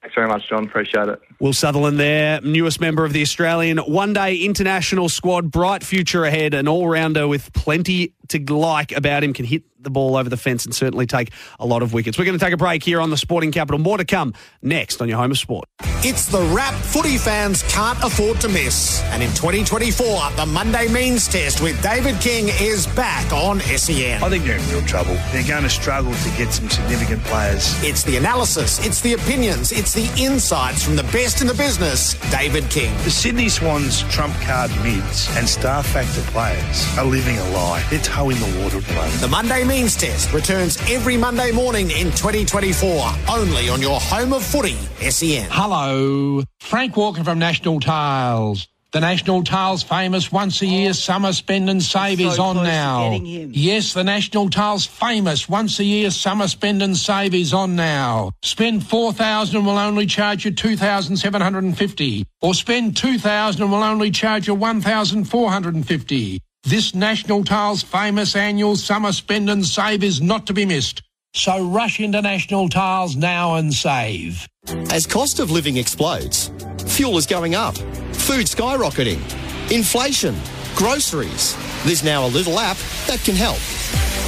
Thanks very much, John. Appreciate it. Will Sutherland there, newest member of the Australian one day international squad. Bright future ahead, an all rounder with plenty to like about him. Can hit the ball over the fence and certainly take a lot of wickets. We're going to take a break here on the Sporting Capital. More to come next on your home of sport. It's the wrap footy fans can't afford to miss. And in 2024, the Monday Means Test with David King is back on SEN. I think they're in real trouble. They're going to struggle to get some significant players. It's the analysis, it's the opinions, it's the insights from the best in the business, David King. The Sydney Swans trump card mids and star factor players are living a lie. They're toeing the water at the moment. The Monday Means Test returns every Monday morning in 2024, only on your home of footy, SEN. Hello, Frank Walker from National Tiles. The National Tiles famous once a year summer spend and save is on now. Yes, the National Tiles famous once a year summer spend and save is on now. Spend 4,000 and will only charge you 2,750 or spend 2,000 and will only charge you 1,450. This National Tiles famous annual summer spend and save is not to be missed. So rush into National Tiles now and save. As cost of living explodes, fuel is going up, food skyrocketing, inflation, groceries. There's now a little app that can help.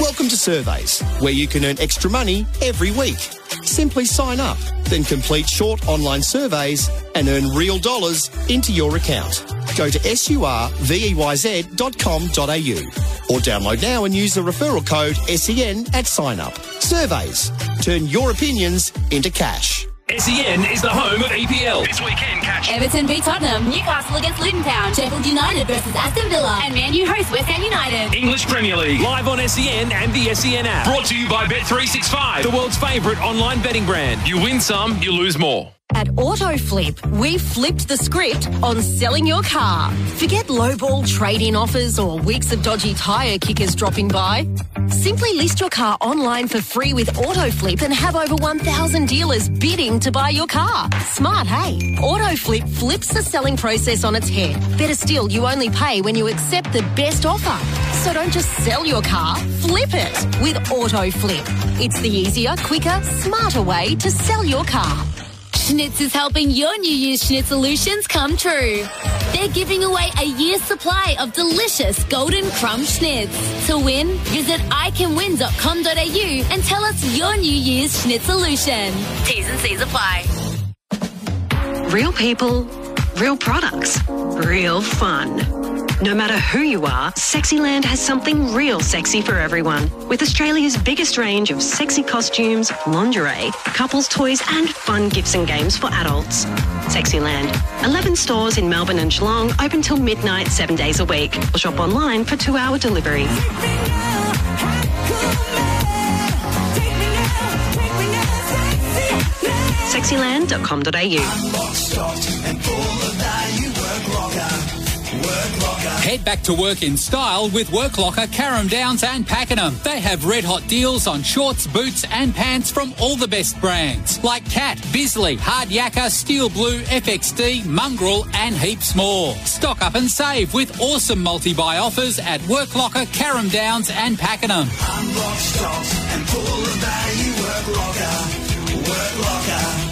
Welcome to Surveys, where you can earn extra money every week. Simply sign up, then complete short online surveys and earn real dollars into your account. Go to surveyz.com.au or download now and use the referral code SEN at sign up. Surveys. Turn your opinions into cash. SEN is the home of EPL. This weekend, catch Everton v Tottenham, Newcastle against Luton Town, Sheffield United versus Aston Villa, and Man U host West Ham United. English Premier League live on SEN and the SEN app. Brought to you by Bet365, the world's favourite online betting brand. You win some, you lose more. At AutoFlip, we flipped the script on selling your car. Forget lowball trade-in offers or weeks of dodgy tyre kickers dropping by. Simply list your car online for free with AutoFlip and have over 1,000 dealers bidding to buy your car. Smart, hey? AutoFlip flips the selling process on its head. Better still, you only pay when you accept the best offer. So don't just sell your car, flip it with AutoFlip. It's the easier, quicker, smarter way to sell your car. Schnitz is helping your New Year's Schnitzolutions come true. They're giving away a year's supply of delicious golden crumb schnitz. To win, visit iCanWin.com.au and tell us your New Year's Schnitzolution. T's and C's apply. Real people, real products, real fun. No matter who you are, Sexyland has something real sexy for everyone. With Australia's biggest range of sexy costumes, lingerie, couples toys, and fun gifts and games for adults. Sexyland. 11 stores in Melbourne and Geelong, open till midnight, seven days a week. Or shop online for two hour delivery. Sexyland.com.au. Head back to work in style with Worklocker, Carrum Downs and Pakenham. They have red hot deals on shorts, boots and pants from all the best brands like Cat, Bisley, Hard Yakka, Steel Blue, FXD, Mongrel and heaps more. Stock up and save with awesome multi-buy offers at Worklocker, Carrum Downs and Pakenham. Unlock stocks and pull the value. Worklocker, Worklocker.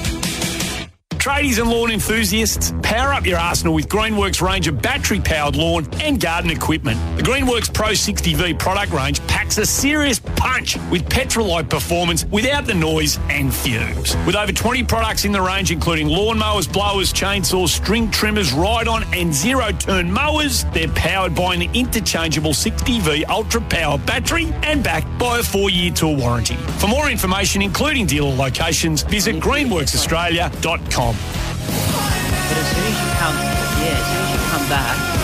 Tradies and lawn enthusiasts, power up your arsenal with Greenworks range of battery-powered lawn and garden equipment. The Greenworks Pro 60V product range packs a serious punch with petrol-like performance without the noise and fumes. With over 20 products in the range, including lawnmowers, blowers, chainsaws, string trimmers, ride-on and zero-turn mowers, they're powered by an interchangeable 60V ultra-power battery and backed by a four-year tool warranty. For more information, including dealer locations, visit greenworksaustralia.com. But as soon as you come, yeah, as soon as you come back,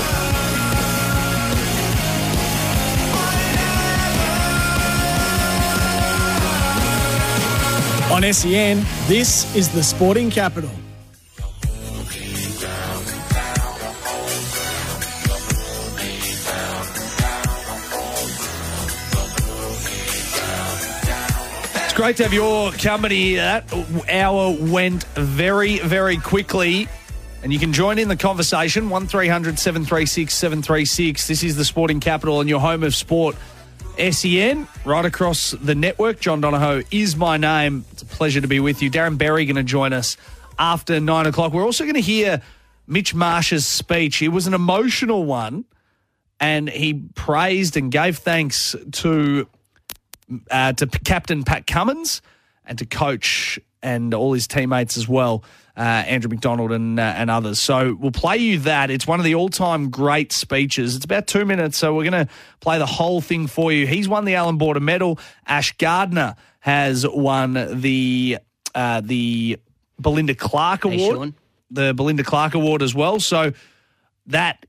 On SEN, this is the Sporting Capital. Great to have your company. That hour went very, very quickly. And you can join in the conversation 1300 736 736. This is the Sporting Capital and your home of sport. SEN, right across the network. John Donohoe is my name. It's a pleasure to be with you. Darren Berry going to join us after nine o'clock. We're also going to hear Mitch Marsh's speech. It was an emotional one and he praised and gave thanks to uh, to Captain Pat Cummins and to coach and all his teammates as well, uh, Andrew McDonald and uh, and others. So we'll play you that. It's one of the all time great speeches. It's about two minutes, so we're going to play the whole thing for you. He's won the Allan Border Medal. Ash Gardner has won the uh, the Belinda Clark Award, Sean. the Belinda Clark Award as well. So that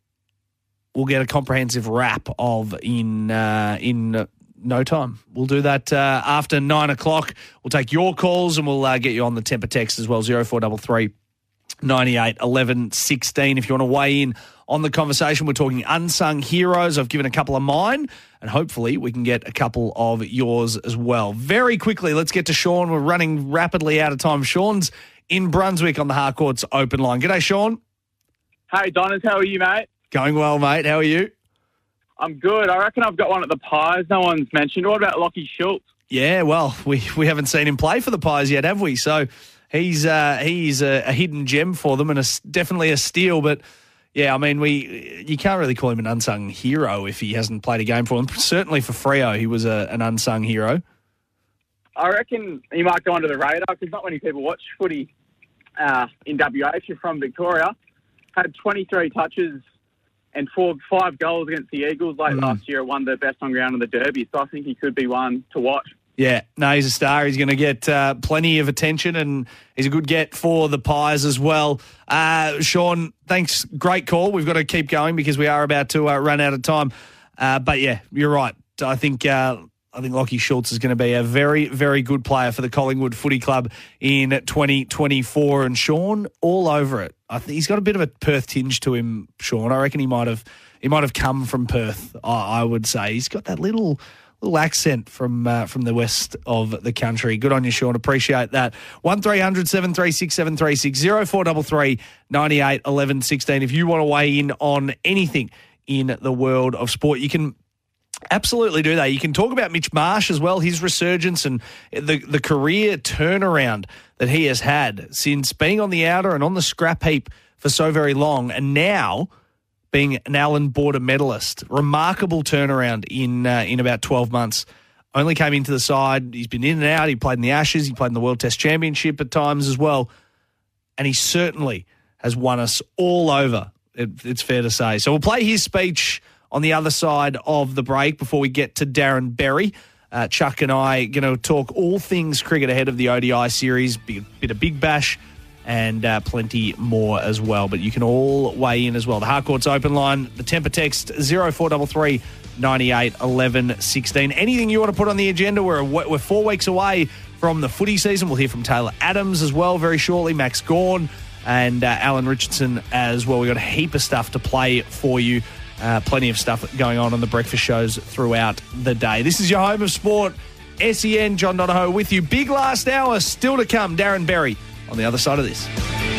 we'll get a comprehensive wrap of in uh, in no time. We'll do that uh, after nine o'clock. We'll take your calls and we'll uh, get you on the temper text as well. Zero four double three. 98 11 16. If you want to weigh in on the conversation, we're talking unsung heroes. I've given a couple of mine, and hopefully we can get a couple of yours as well. Very quickly, let's get to Sean. We're running rapidly out of time. Sean's in Brunswick on the Harcourts open line. G'day, Sean. Hey, Donners, how are you, mate? Going well, mate. How are you? I'm good. I reckon I've got one at the Pies no one's mentioned. What about Lachie Schultz? Yeah, well, we, we haven't seen him play for the Pies yet, have we? So he's uh, he's a, a hidden gem for them and a definitely a steal. But yeah, I mean, we you can't really call him an unsung hero if he hasn't played a game for them. Certainly for Freo, he was a, an unsung hero. I reckon he might go under the radar because not many people watch footy uh, in WA. If you're from Victoria, had 23 touches and four, five goals against the Eagles late Mm. last year. Won the best on ground in the Derby, so I think he could be one to watch. Yeah, no, he's a star. He's going to get uh, plenty of attention, and he's a good get for the Pies as well. Uh, Sean, thanks. Great call. We've got to keep going because we are about to uh, run out of time. Uh, but yeah, you're right. I think uh, I think Lachie Schultz is going to be a very, very good player for the Collingwood Footy Club in 2024. And Sean, all over it. I think he's got a bit of a Perth tinge to him. Sean, I reckon he might have he might have come from Perth. I, would say he's got that little little accent from uh, from the west of the country. Good on you, Sean. Appreciate that. One 736 736 0433 98 11 16. If you want to weigh in on anything in the world of sport, you can absolutely do that. You can talk about Mitch Marsh as well, his resurgence and the the career turnaround that he has had since being on the outer and on the scrap heap for so very long, and now being an Allan Border medalist. Remarkable turnaround in uh, in about 12 months. Only came into the side. He's been in and out. He played in the Ashes. He played in the World Test Championship at times as well. And he certainly has won us all over, it, it's fair to say. So we'll play his speech on the other side of the break before we get to Darren Berry. Uh, Chuck and I going to talk all things cricket ahead of the ODI series, bit, bit of Big Bash, and uh, plenty more as well. But you can all weigh in as well. The Harcourts open line, the temper text 0433 98 11 16. Anything you want to put on the agenda? We're, we're four weeks away from the footy season. We'll hear from Taylor Adams as well very shortly, Max Gawn and uh, Alan Richardson as well. We've got a heap of stuff to play for you. Uh, plenty of stuff going on on the breakfast shows throughout the day. This is your home of sport. SEN, John Donohoe with you. Big last hour still to come. Darren Berry on the other side of this.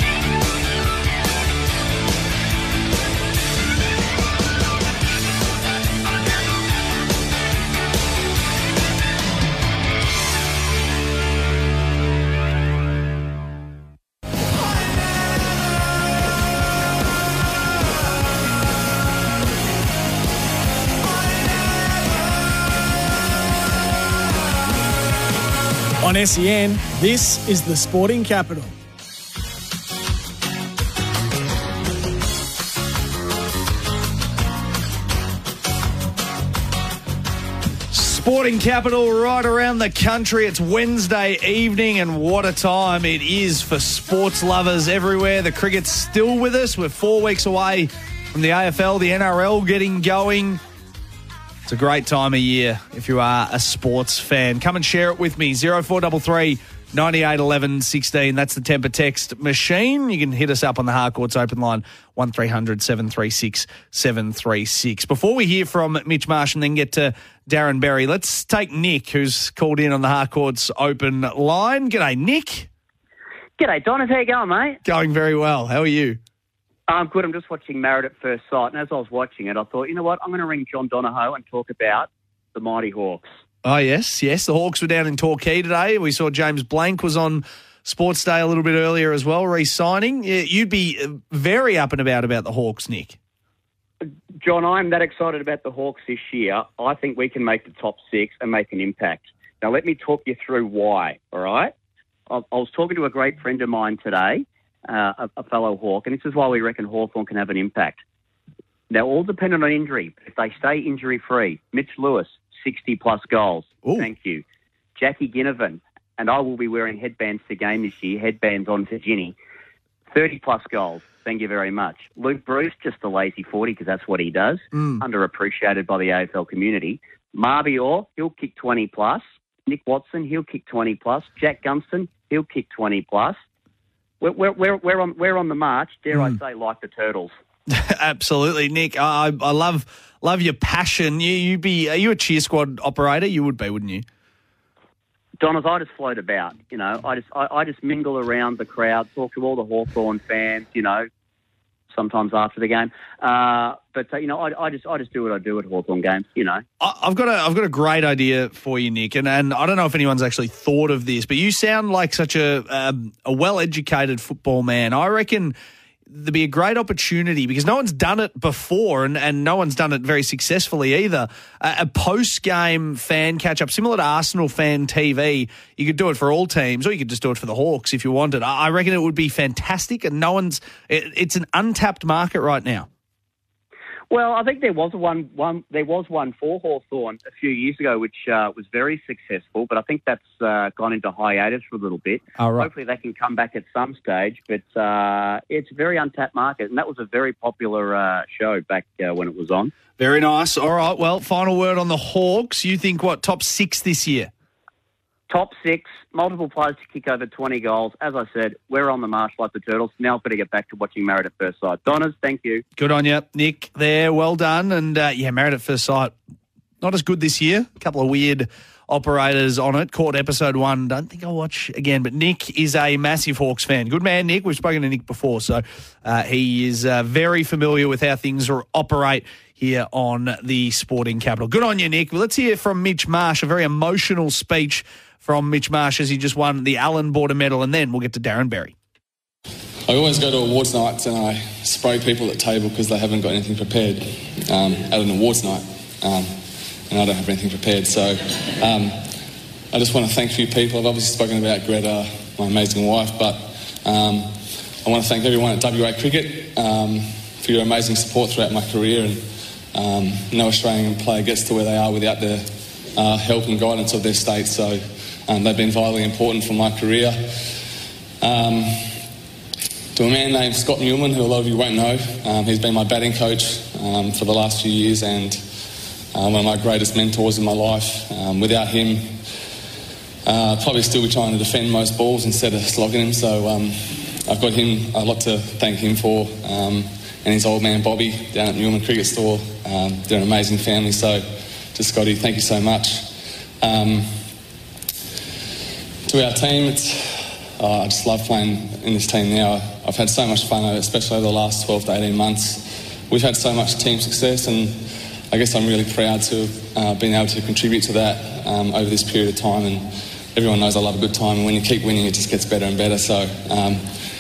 SEN, this is the Sporting Capital. Sporting capital right around the country. It's Wednesday evening, and what a time it is for sports lovers everywhere. The cricket's still with us. We're four weeks away from the AFL, the NRL getting going. It's a great time of year if you are a sports fan. Come and share it with me. 0433 98 11 16. That's the temper text machine. You can hit us up on the Harcourts open line 1300 736 736. Before we hear from Mitch Marsh and then get to Darren Berry, let's take Nick, who's called in on the Harcourts open line. G'day, Nick. G'day, Donners. How you going, mate? Going very well. How are you? I'm good. I'm just watching Married at First Sight, and as I was watching it, I thought, you know what? I'm going to ring John Donohoe and talk about the Mighty Hawks. Oh, yes, yes. The Hawks were down in Torquay today. We saw James Blanck was on Sports Day a little bit earlier as well, re signing. You'd be uh, very up and about about the Hawks, Nick. John, I'm that excited about the Hawks this year. I think we can make the top six and make an impact. Now, let me talk you through why, all right? I, I was talking to a great friend of mine today, uh, a, a fellow Hawk, and this is why we reckon Hawthorn can have an impact. Now, all dependent on injury. If they stay injury free, Mitch Lewis, 60 plus goals. Thank you. Jackie Ginnivan, and I will be wearing headbands to game this year, headbands on to Ginny. 30 plus goals. Thank you very much. Luke Breust, just a lazy 40 because that's what he does. Mm. Underappreciated by the AFL community. Mabior, he'll kick 20 plus. Nick Watson, he'll kick 20 plus. Jack Gunston, he'll kick 20 plus. We're, we're, we're, on, we're on the march, dare Mm. I say, like the Turtles. Absolutely, Nick. I, I love love your passion. You you be are you a cheer squad operator? You would be, wouldn't you? Donners, I just float about. You know, I just I, I just mingle around the crowd, talk to all the Hawthorn fans. You know, sometimes after the game. Uh, but uh, you know, I, I just I just do what I do at Hawthorn games. You know. I've got a I've got a great idea for you, Nick, and, and I don't know if anyone's actually thought of this, but you sound like such a um, a well educated football man. I reckon there'd be a great opportunity because no one's done it before, and, and no one's done it very successfully either. A, a post game fan catch up, similar to Arsenal fan TV. You could do it for all teams, or you could just do it for the Hawks if you wanted. I, I reckon it would be fantastic, and no one's. It, it's an untapped market right now. Well, I think there was one, one there was one for Hawthorn a few years ago, which uh, was very successful. But I think that's uh, gone into hiatus for a little bit. Oh, right. Hopefully, they can come back at some stage. But uh, it's a very untapped market, and that was a very popular uh, show back uh, when it was on. Very nice. All right. Well, final word on the Hawks. You think what top six this year? Top six, multiple players to kick over 20 goals. As I said, we're on the march like the Turtles. Now I've got to get back to watching Married at First Sight. Donners, thank you. Good on you, Nick. There, well done. And uh, yeah, married at first sight. Not as good this year. A couple of weird operators on it. Caught episode one. Don't think I'll watch again. But Nick is a massive Hawks fan. Good man, Nick. We've spoken to Nick before, so uh, he is uh, very familiar with how things operate here on the sporting capital. Good on you, Nick. Let's hear from Mitch Marsh. A very emotional speech from Mitch Marsh as he just won the Allan Border Medal, and then we'll get to Darren Berry. I always go to awards nights and I spray people at table because they haven't got anything prepared um, at an awards night, um, and I don't have anything prepared. So um, I just want to thank a few people. I've obviously spoken about Greta, my amazing wife, but um, I want to thank everyone at WA Cricket um, for your amazing support throughout my career. And um, no Australian player gets to where they are without the uh, help and guidance of their state. So um, they've been vitally important for my career. Um, to a man named Scott Newman, who a lot of you won't know. Um, he's been my batting coach um, for the last few years and uh, one of my greatest mentors in my life. Um, without him, uh, I'd probably still be trying to defend most balls instead of slogging him. So um, I've got him a lot to thank him for. And his old man Bobby down at Newman Cricket Store. They're an amazing family. So to Scotty, thank you so much. Um, to our team, it's uh, I just love playing in this team now. I've had so much fun, especially over the last 12 to 18 months. We've had so much team success, and I guess I'm really proud to have uh, been able to contribute to that um, over this period of time. And everyone knows I love a good time, and when you keep winning, it just gets better and better. So um,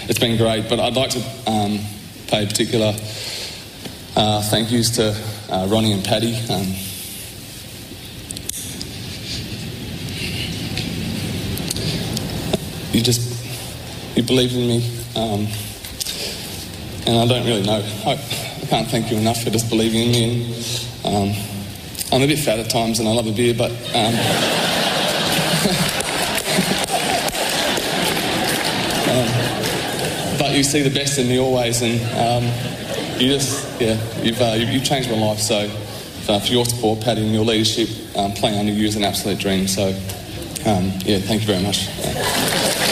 it's been great. But I'd like to um, pay particular uh, thank yous to uh, Ronnie and Paddy. Um, you just you believed in me, um, and I don't really know. I, I can't thank you enough for just believing in me. And, um, I'm a bit fat at times, and I love a beer, but. Um, um, but you see the best in me always, and um, you just, yeah, you've, uh, you, you've changed my life. So, uh, for your support, Paddy, and your leadership, um, playing under you is an absolute dream. So, um, yeah, thank you very much. Uh,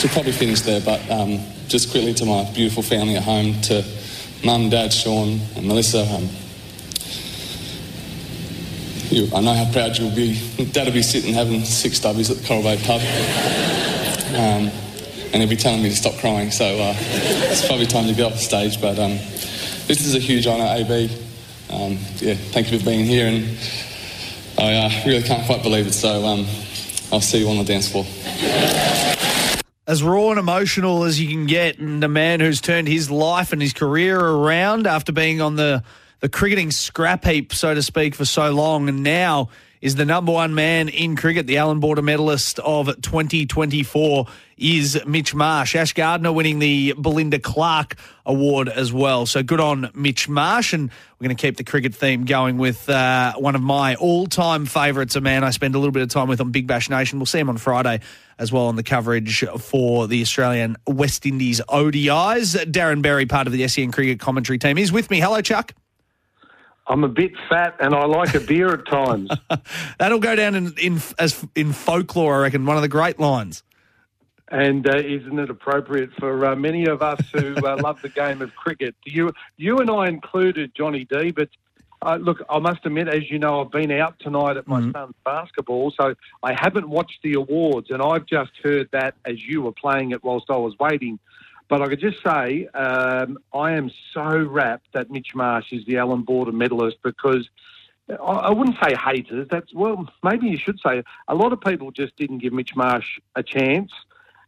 should, probably finish there, but um, just quickly to my beautiful family at home, to mum, dad, Shaun, and Melissa. Um, you, I know how proud you'll be. Dad'll be sitting having six stubbies at the Coral Bay pub, um, and he'll be telling me to stop crying. So uh, it's probably time to get off the stage. But um, this is a huge honour, AB. Um, yeah, thank you for being here, and I uh, really can't quite believe it. So um, I'll see you on the dance floor. As raw and emotional as you can get, and a man who's turned his life and his career around after being on the the cricketing scrap heap, so to speak, for so long, and now is the number one man in cricket, the Allan Border medalist of 2024 is Mitch Marsh. Ash Gardner winning the Belinda Clark Award as well. So good on Mitch Marsh. And we're going to keep the cricket theme going with uh, one of my all time favourites, a man I spend a little bit of time with on Big Bash Nation. We'll see him on Friday as well on the coverage for the Australian West Indies ODIs. Darren Berry, part of the SEN cricket commentary team, is with me. Hello, Chuck. I'm a bit fat and I like a beer at times. That'll go down in, in as in folklore, I reckon. One of the great lines. And uh, isn't it appropriate for uh, many of us who uh, love the game of cricket? You, you and I included, Johnny D. But uh, look, I must admit, as you know, I've been out tonight at my son's basketball, so I haven't watched the awards, and I've just heard that as you were playing it whilst I was waiting. But I could just say um, I am so rapt that Mitch Marsh is the Allan Border medalist because I, I wouldn't say haters. That's well, maybe you should say a lot of people just didn't give Mitch Marsh a chance.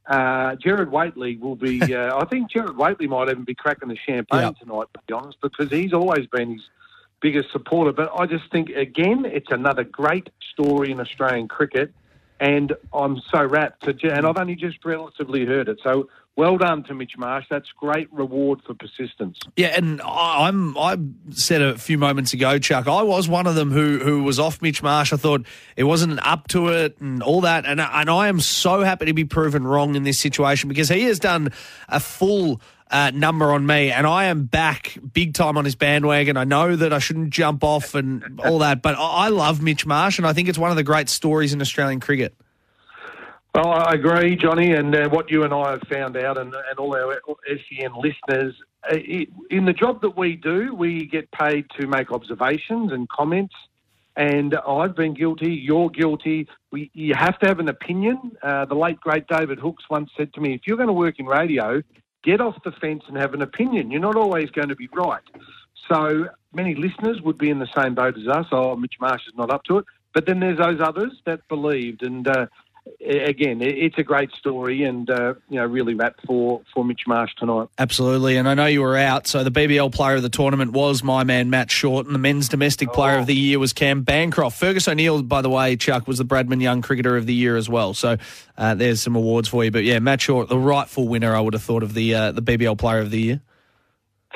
Uh, Gerard Whateley will be. Uh, I think Gerard Whateley might even be cracking the champagne Yep. tonight, to be honest, because he's always been his biggest supporter. But I just think again, it's another great story in Australian cricket, and I'm so rapt to. And I've only just relatively heard it, so well done to Mitch Marsh. That's great reward for persistence. Yeah, and I'm I said a few moments ago, Chuck. I was one of them who who was off Mitch Marsh. I thought it wasn't up to it and all that, and and I am so happy to be proven wrong in this situation because he has done a full. Uh, number on me, and I am back big time on his bandwagon. I know that I shouldn't jump off and all that, but I love Mitch Marsh, and I think it's one of the great stories in Australian cricket. Well, I agree, Johnny, and uh, what you and I have found out, and, and all our SEN listeners, uh, i- in the job that we do, we get paid to make observations and comments. And I've been guilty. You're guilty. We, you have to have an opinion. Uh, the late great David Hookes once said to me, "If you're going to work in radio, get off the fence and have an opinion. You're not always going to be right." So many listeners would be in the same boat as us. Oh, Mitch Marsh is not up to it. But then there's those others that believed, and uh, again, it's a great story, and uh, you know, really wrapped for for Mitch Marsh tonight. Absolutely, and I know you were out. So the BBL player of the tournament was my man Matt Short, and the men's domestic player of the year was Cam Bancroft. Fergus O'Neill, by the way, Chuck was the Bradman Young Cricketer of the Year as well. So uh, there's some awards for you. But yeah, Matt Short, the rightful winner, I would have thought of the uh, the BBL player of the year.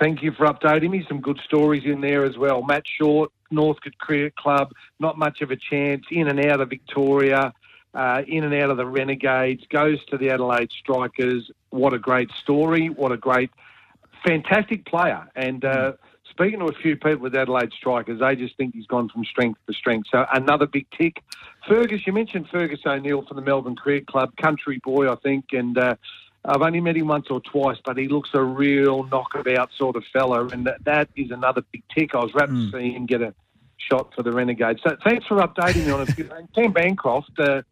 Thank you for updating me. Some good stories in there as well. Matt Short, Northcote Cricket Club, not much of a chance, in and out of Victoria, uh, in and out of the Renegades, goes to the Adelaide Strikers. What a great story. What a great, fantastic player. And uh, speaking to a few people with Adelaide Strikers, they just think he's gone from strength to strength. So another big tick. Fergus, you mentioned Fergus O'Neill from the Melbourne Cricket Club, country boy, I think, and uh, I've only met him once or twice, but he looks a real knockabout sort of fella, and that, that is another big tick. I was rapt to see him get a shot for the Renegades. So thanks for updating me on it. Cam Bancroft, uh,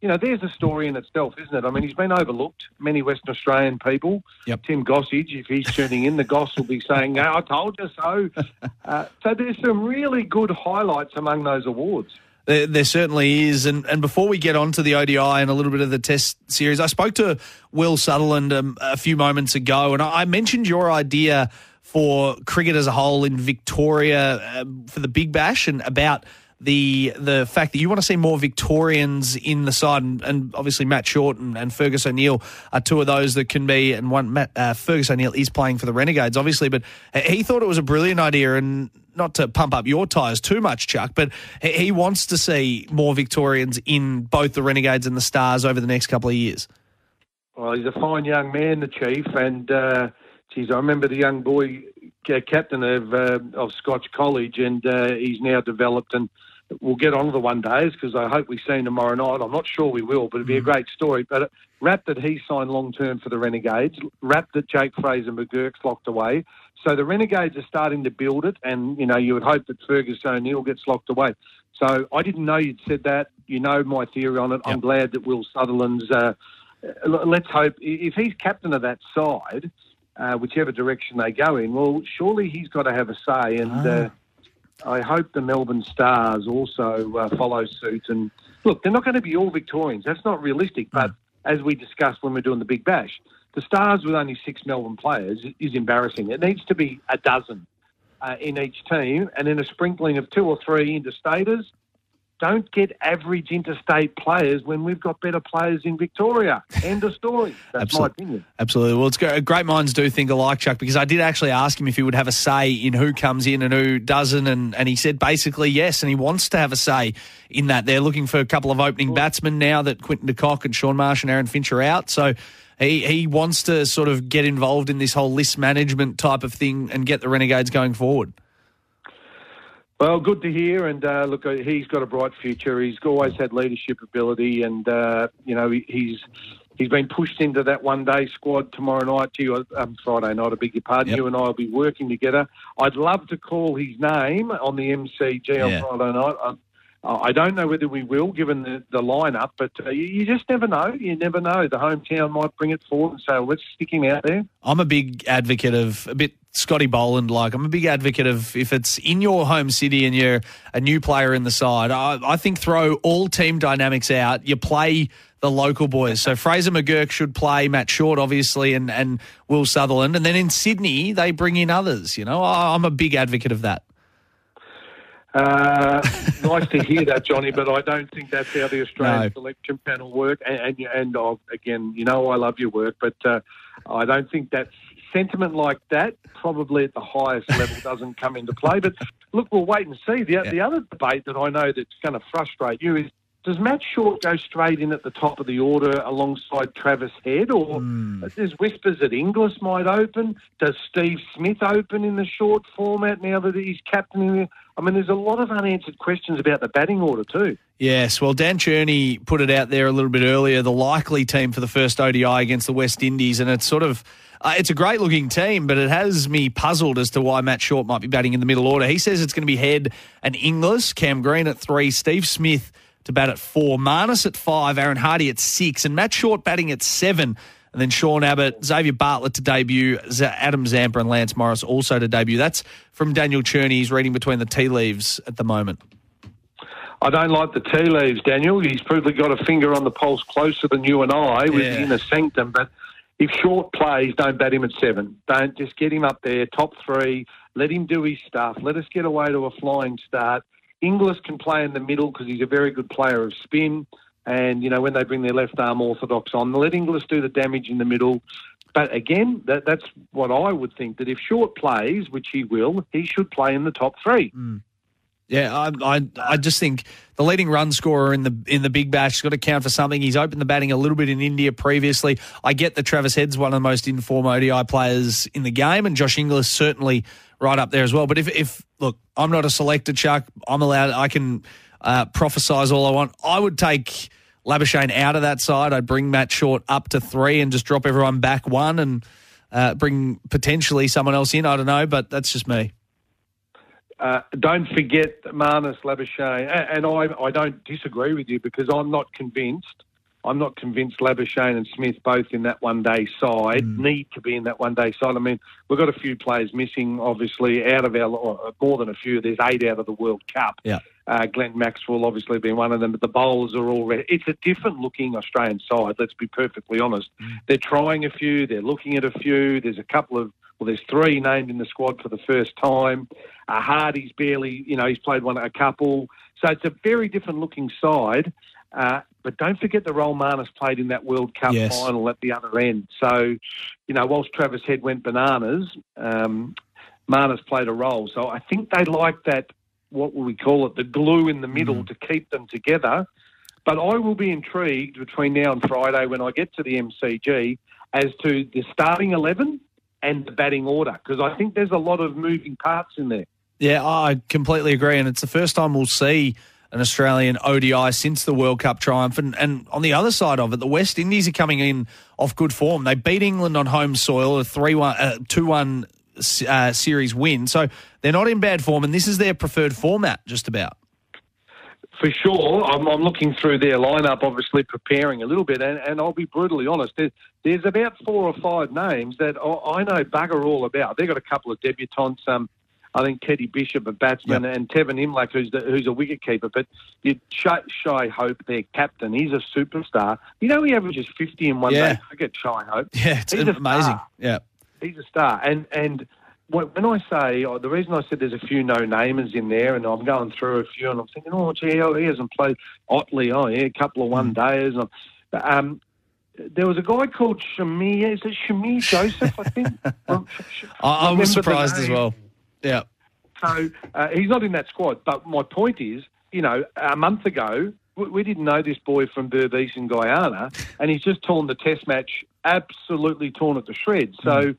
you know, there's a story in itself, isn't it? I mean, he's been overlooked. Many Western Australian people. Yep. Tim Gossage, if he's tuning in, the Goss will be saying, "No, I told you so." Uh, so there's some really good highlights among those awards. There, there certainly is. And, and before we get on to the ODI and a little bit of the test series, I spoke to Will Sutherland um, a few moments ago, and I mentioned your idea for cricket as a whole in Victoria um, for the Big Bash and about the the fact that you want to see more Victorians in the side, and, and obviously Matt Short and, and Fergus O'Neill are two of those that can be. And one Matt uh, Fergus O'Neill is playing for the Renegades, obviously, but he thought it was a brilliant idea, and not to pump up your tyres too much, Chuck, but he- he wants to see more Victorians in both the Renegades and the Stars over the next couple of years. Well, he's a fine young man, the chief, and uh, geez, I remember the young boy uh, captain of uh, of Scotch College, and uh, he's now developed. And we'll get on to the one days because I hope we see him tomorrow night. I'm not sure we will, but it'd be a great story. But wrapped that he signed long term for the Renegades, wrapped that Jake Fraser McGurk's locked away. So the Renegades are starting to build it, and you know you would hope that Fergus O'Neill gets locked away. So I didn't know you'd said that. You know my theory on it. I'm glad that Will Sutherland's. Uh, let's hope if he's captain of that side, uh, whichever direction they go in, well, surely he's got to have a say. And uh, I hope the Melbourne Stars also uh, follow suit. And look, they're not going to be all Victorians. That's not realistic. But as we discussed when we're doing the Big Bash, the Stars with only six Melbourne players is embarrassing. It needs to be a dozen uh, in each team, and then a sprinkling of two or three interstaters. Don't get average interstate players when we've got better players in Victoria. End of story. That's my opinion. Absolutely. Well, it's great. Great minds do think alike, Chuck, because I did actually ask him if he would have a say in who comes in and who doesn't, and, and he said basically yes, and he wants to have a say in that. They're looking for a couple of opening batsmen now that Quinton de Kock and Shaun Marsh and Aaron Finch are out. So he, he wants to sort of get involved in this whole list management type of thing and get the Renegades going forward. Well, good to hear. And uh, look, uh, he's got a bright future. He's always had leadership ability, and uh, you know he- he's he's been pushed into that one day squad tomorrow night. To you, um, Friday night. I beg your pardon. You and I will be working together. I'd love to call his name on the MCG on Yeah. Friday night. I, I don't know whether we will, given the, the lineup, but uh, you, you just never know. You never know. The hometown might bring it forward and say, "Let's stick him out there." I'm a big advocate of a bit Scotty Boland like. I'm a big advocate of if it's in your home city and you're a new player in the side, I, I think throw all team dynamics out. You play the local boys. So Fraser McGurk should play, Matt Short, obviously, and, and Will Sutherland. And then in Sydney, they bring in others. You know, I'm a big advocate of that. Uh, nice to hear that, Johnny, but I don't think that's how the Australian No. selection panel work. And and, and uh, again, you know, I love your work, but uh, I don't think that sentiment like that probably at the highest level doesn't come into play. But look, we'll wait and see. The, the other debate that I know that's going to frustrate you is. Does Matt Short go straight in at the top of the order alongside Travis Head, or there's whispers that Inglis might open? Does Steve Smith open in the short format now that he's captaining? I mean, there's a lot of unanswered questions about the batting order too. Yes, well, Dan Cherny put it out there a little bit earlier, the likely team for the first ODI against the West Indies, and it's sort of. Uh, it's a great looking team, but it has me puzzled as to why Matt Short might be batting in the middle order. He says it's going to be Head and Inglis, Cam Green at three, Steve Smith to bat at four, Marnus at five, Aaron Hardie at six, and Matt Short batting at seven. And then Sean Abbott, Xavier Bartlett to debut, Adam Zampa and Lance Morris also to debut. That's from Daniel Cherny. He's reading between the tea leaves at the moment. I don't like the tea leaves, Daniel. He's probably got a finger on the pulse closer than you and I with Yeah. the inner sanctum. But if Short plays, don't bat him at seven. Don't just get him up there, top three. Let him do his stuff. Let us get away to a flying start. Inglis can play in the middle because he's a very good player of spin. And, you know, when they bring their left arm orthodox on, let Inglis do the damage in the middle. But again, that, that's what I would think that if Short plays, which he will, he should play in the top three. Mm. Yeah, I, I, I just think the leading run scorer in the in the Big Bash has got to count for something. He's opened the batting a little bit in India previously. I get that Travis Head's one of the most informed ODI players in the game, and Josh Inglis certainly right up there as well. But if, if look, I'm not a selector, Chuck. I'm allowed. I can uh, prophesize all I want. I would take Labuschagne out of that side. I'd bring Matt Short up to three and just drop everyone back one and uh, bring potentially someone else in. I don't know, but that's just me. Uh, don't forget Marnus Labuschagne, and I, I don't disagree with you because I'm not convinced. I'm not convinced Labuschagne and Smith, both in that one day side, need to be in that one day side. I mean, we've got a few players missing, obviously, out of our, or more than a few. There's eight out of the World Cup. Yeah. Uh, Glenn Maxwell obviously being one of them, but the bowlers are all ready. It's a different looking Australian side, let's be perfectly honest. They're trying a few, they're looking at a few. There's a couple of, well, there's three named in the squad for the first time. Uh, Hardie's barely, you know, he's played one, a couple. So it's a very different looking side. Uh, but don't forget the role Marnus played in that World Cup Yes. final at the other end. So, you know, whilst Travis Head went bananas, um, Marnus played a role. So I think they like that, what will we call it, the glue in the middle to keep them together. But I will be intrigued between now and Friday when I get to the MCG as to the starting 11 and the batting order, because I think there's a lot of moving parts in there. Yeah, I completely agree. And it's the first time we'll see an Australian ODI since the World Cup triumph. And, and on the other side of it, the West Indies are coming in off good form. They beat England on home soil, a 3 1, uh, 2 1 uh, series win. So they're not in bad form. And this is their preferred format, just about. For sure, I'm, I'm looking through their lineup, obviously preparing a little bit, and, and I'll be brutally honest. There's, there's about four or five names that I I know bugger all about. They've got a couple of debutants. Um, I think Teddy Bishop, a batsman, and Tevin Imlach, who's the, who's a wicket keeper. But you Shy, Shai Hope, their captain, he's a superstar. You know, he averages fifty in one Yeah. day get Shai Hope, Yeah, it's He's amazing. Yeah. He's a star. And and when when I say oh, the reason I said there's a few no namers in there, and I'm going through a few, and I'm thinking, oh, gee, oh, he hasn't played Otley. Oh, yeah, a couple of one days. Um, there was a guy called Shamir. Is it Shamir Joseph? I think. I, I was surprised as well. Yeah. So uh, he's not in that squad. But my point is, you know, a month ago, we, we didn't know this boy from Berbice in Guyana, and he's just torn the test match, absolutely torn it to shreds. So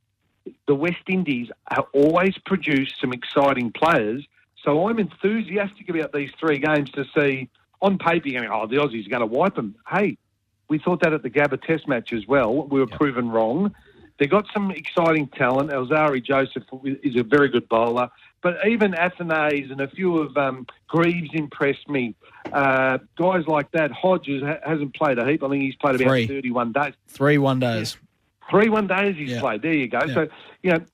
the West Indies have always produced some exciting players. So I'm enthusiastic about these three games to see, on paper, you're going, oh, the Aussies are going to wipe them. Hey, we thought that at the Gabba Test match as well. We were proven wrong. They got some exciting talent. Alzarri Joseph is a very good bowler. But even Athanaze and a few of um, Greaves impressed me. Uh, guys like that. Hodges ha- hasn't played a heap. I think he's played about Three. 31 days. Three one days. Three one days he's played. There you go. So, you know,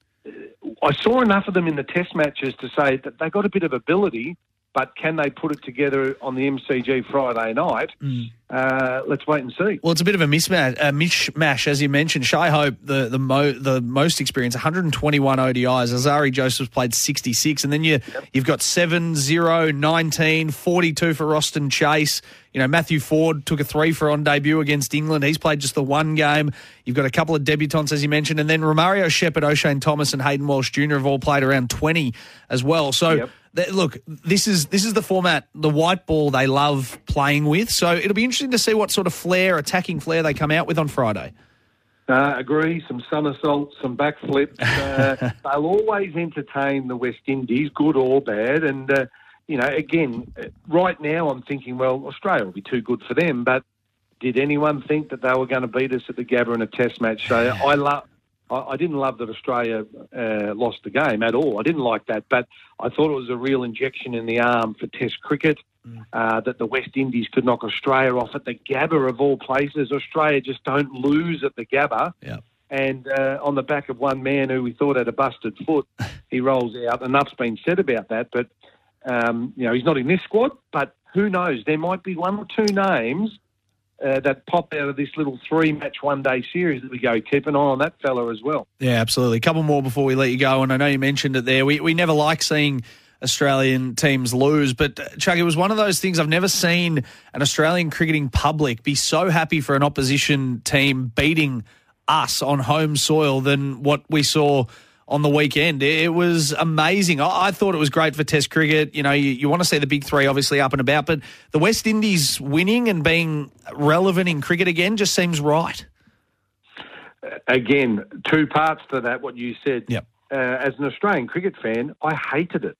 I saw enough of them in the test matches to say that they got a bit of ability, but can they put it together on the MCG Friday night? Uh, let's wait and see. Well, it's a bit of a mismatch, a mishmash, as you mentioned. Shai Hope, the the, mo, the most experienced, 121 ODIs. Alzarri Joseph's played 66, and then you you've got 7, 0, 19, 42 for Roston Chase. You know, Matthew Ford took a three for on debut against England. He's played just the one game. You've got a couple of debutants, as you mentioned, and then Romario Shepherd, Oshane Thomas, and Hayden Walsh Jr. have all played around 20 as well. So. th- Look, this is this is the format, the white ball they love playing with. So it'll be interesting to see what sort of flair, attacking flair, they come out with on Friday. Uh, agree. Some somersaults, some backflips. Uh, they'll always entertain the West Indies, good or bad. And uh, you know, again, uh, right now I'm thinking, well, Australia will be too good for them. But did anyone think that they were going to beat us at the Gabba in a Test match? So I love. I I didn't love that Australia uh, lost the game at all. I didn't like that, but I thought it was a real injection in the arm for Test cricket. Uh, that the West Indies could knock Australia off at the Gabba of all places. Australia just don't lose at the Gabba. And uh, on the back of one man who we thought had a busted foot, he rolls out. Enough's been said about that, but um, you know he's not in this squad. But who knows? There might be one or two names uh, that pop out of this little three-match one-day series that we go. Keep an eye on that fella as well. Yeah, absolutely. A couple more before we let you go. And I know you mentioned it there. We, we never like seeing Australian teams lose, but uh, Chuck, it was one of those things I've never seen an Australian cricketing public be so happy for an opposition team beating us on home soil than what we saw on the weekend. It was amazing. I, I thought it was great for Test cricket. You know, you, you want to see the big three obviously up and about, but the West Indies winning and being relevant in cricket again just seems right. Again, two parts to that. What you said. Yep. Uh, as an Australian cricket fan, I hated it.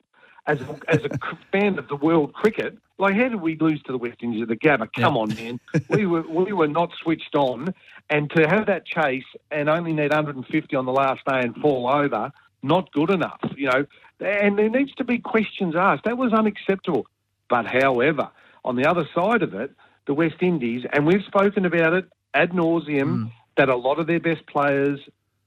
As a, as a fan of the world cricket, like how did we lose to the West Indies at the Gabba? Come on, man. we were we were not switched on, and to have that chase and only need 150 on the last day and fall over, not good enough. You know, and there needs to be questions asked. That was unacceptable. But however, on the other side of it, the West Indies, and we've spoken about it ad nauseum, mm. that a lot of their best players,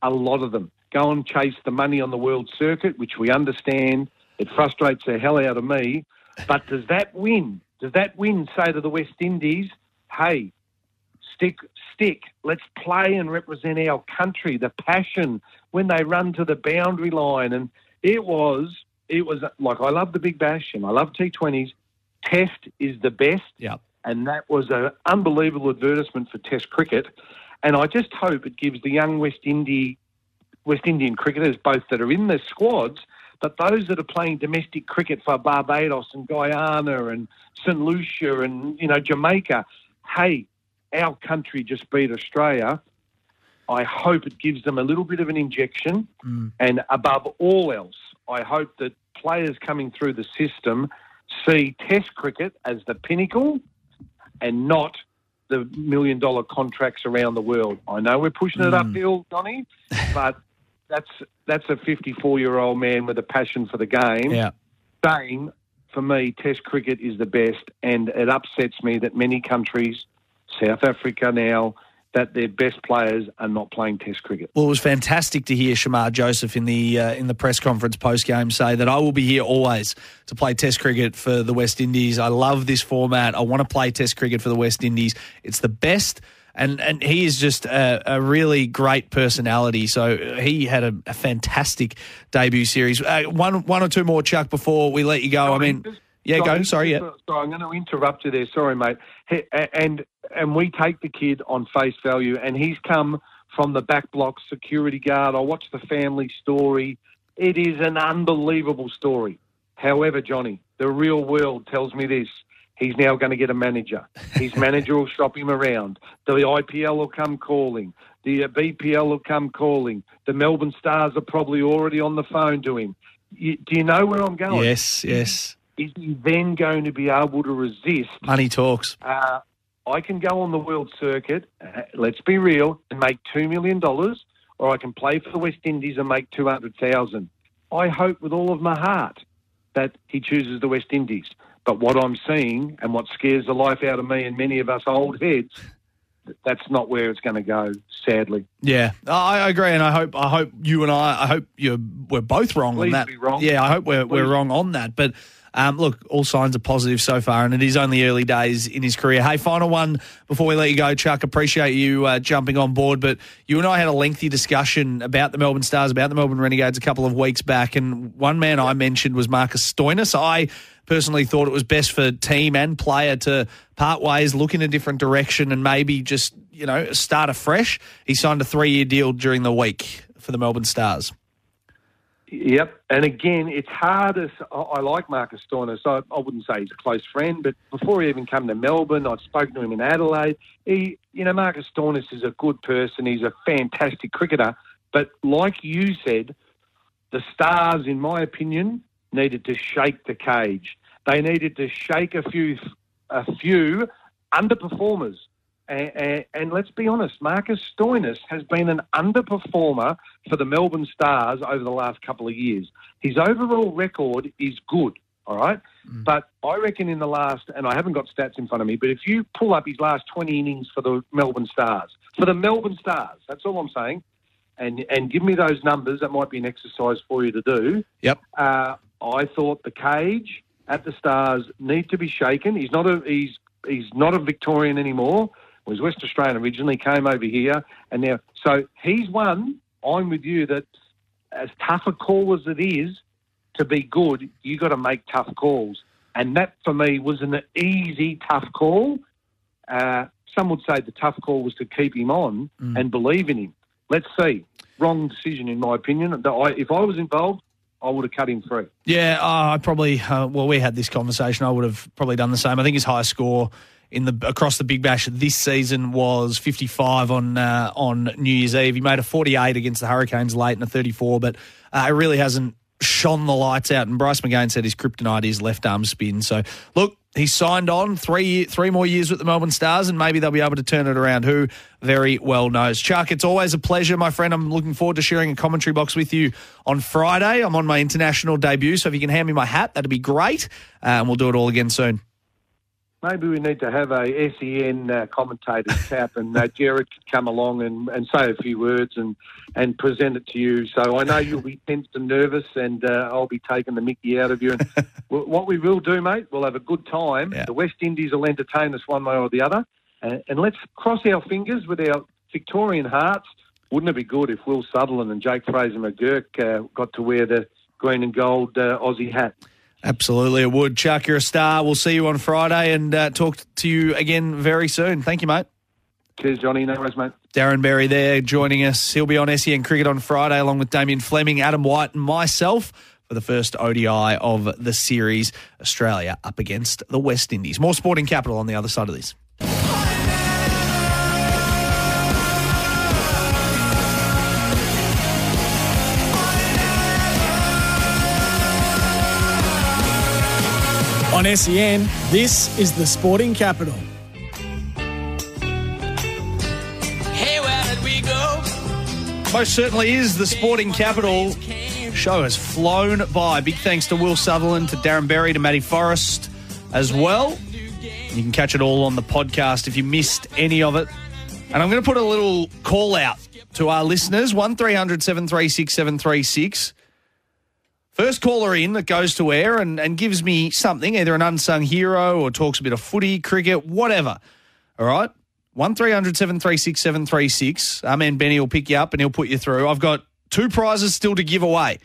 a lot of them, go and chase the money on the world circuit, which we understand. It frustrates the hell out of me. But does that win? Does that win say to the West Indies, hey, stick, stick, let's play and represent our country, the passion when they run to the boundary line? And it was, it was like, I love the Big Bash and I love T20s. Test is the best. Yeah. And that was an unbelievable advertisement for Test cricket. And I just hope it gives the young West Indian West Indian cricketers, both that are in the squads, but those that are playing domestic cricket for Barbados and Guyana and St Lucia and you know Jamaica, hey, our country just beat Australia. I hope it gives them a little bit of an injection, mm. and above all else, I hope that players coming through the system see Test cricket as the pinnacle and not the million dollar contracts around the world. I know we're pushing it mm. uphill, Donny, but that's that's a 54 year old man with a passion for the game Yeah. saying, for me, Test cricket is the best, and it upsets me that many countries, South Africa now, that their best players are not playing Test cricket. Well, it was fantastic to hear Shamar Joseph in the uh, in the press conference post game say that I will be here always to play Test cricket for the West Indies. I love this format. I want to play Test cricket for the West Indies. It's the best. And, and he is just a, a really great personality. So he had a, a fantastic debut series. Uh, one one or two more, Chuck, before we let you go. I mean, yeah, go. Sorry, yeah. Sorry, I'm going to interrupt you there. Sorry, mate. And and we take the kid on face value, and he's come from the back block security guard. I watched the family story. It is an unbelievable story. However, Johnny, the real world tells me this. He's now going to get a manager. His manager will shop him around. The IPL will come calling. The uh, BPL will come calling. The Melbourne Stars are probably already on the phone to him. You, do you know where I'm going? Yes, yes. Is he then going to be able to resist? Money talks. Uh, I can go on the world circuit, uh, let's be real, and make $2 million, or I can play for the West Indies and make 200000 I hope with all of my heart that he chooses the West Indies. But what I'm seeing and what scares the life out of me and many of us old heads that's not where it's going to go, sadly. Yeah, I agree, and I hope I hope you and I I hope you we're both wrong Please on that. wrong. Yeah, I hope we're we're wrong on that. But um, look, all signs are positive so far, and it is only early days in his career. Hey, final one before we let you go, Chuck. Appreciate you uh, jumping on board, but you and I had a lengthy discussion about the Melbourne Stars, about the Melbourne Renegades a couple of weeks back, and one man I mentioned was Marcus Stoinis. I personally thought it was best for team and player to part ways, look in a different direction, and maybe just you know start afresh. He signed a three-year deal during the week for the Melbourne Stars. Yep. And again, it's hard as I, like Marcus Stoinis. I, I wouldn't say he's a close friend, but before he even came to Melbourne, I'd spoken to him in Adelaide. He, you know, Marcus Stoinis is a good person. He's a fantastic cricketer. But like you said, the Stars, in my opinion, needed to shake the cage. They needed to shake a few, a few underperformers. And, and, and let's be honest, Marcus Stoinis has been an underperformer for the Melbourne Stars over the last couple of years. His overall record is good, all right? But I reckon in the last, and I haven't got stats in front of me, but if you pull up his last 20 innings for the Melbourne Stars, for the Melbourne Stars, that's all I'm saying, and, and give me those numbers, that might be an exercise for you to do. Yep. Uh, I thought the cage at the Stars need to be shaken. He's not a he's he's not a Victorian anymore. Was West Australian originally, came over here, and now so he's one. I'm with you that as tough a call as it is to be good, you got to make tough calls, and that for me was an easy tough call. Uh, some would say the tough call was to keep him on and believe in him. Let's see. Wrong decision, in my opinion. I- If I was involved, I would have cut him free. Yeah, uh, I probably. Uh, well, we had this conversation. I would have probably done the same. I think his high score in the across the Big Bash this season was 55 on uh, on New Year's Eve. He made a 48 against the Hurricanes late and a 34, but uh, it really hasn't shone the lights out. And Bryce McGain said his kryptonite is left arm spin. So look. He's signed on three three more years with the Melbourne Stars, and maybe they'll be able to turn it around. Who very well knows. Chuck, it's always a pleasure, my friend. I'm looking forward to sharing a commentary box with you on Friday. I'm on my international debut, so if you can hand me my hat, that'd be great. Uh, and we'll do it all again soon. Maybe we need to have a SEN uh, commentator tap, and uh, Jared could come along and, and say a few words and, and present it to you. So I know you'll be tense and nervous, and uh, I'll be taking the Mickey out of you. And w- what we will do, mate, we'll have a good time. The West Indies will entertain us one way or the other, and, and let's cross our fingers with our Victorian hearts. Wouldn't it be good if Will Sutherland and Jake Fraser McGurk uh, got to wear the green and gold uh, Aussie hat? Absolutely, it would. Chuck, you're a star. We'll see you on Friday and uh, talk to you again very soon. Thank you, mate. Cheers, Johnny. No worries, mate. Darren Berry there joining us. He'll be on SEN Cricket on Friday along with Damien Fleming, Adam White, and myself for the first ODI of the series. Australia up against the West Indies. More sporting capital on the other side of this. On SEN, this is the Sporting Capital. Hey, where did we go? Most certainly is the sporting capital. Show has flown by. Big thanks to Will Sutherland, to Darren Berry, to Matty Forrest as well. You can catch it all on the podcast if you missed any of it. And I'm going to put a little call out to our listeners 1300 736 736. First caller in that goes to air and, and gives me something, either an unsung hero or talks a bit of footy, cricket, whatever. All right? 1300 736 736. Our man Benny will pick you up and he'll put you through. I've got two prizes still to give away.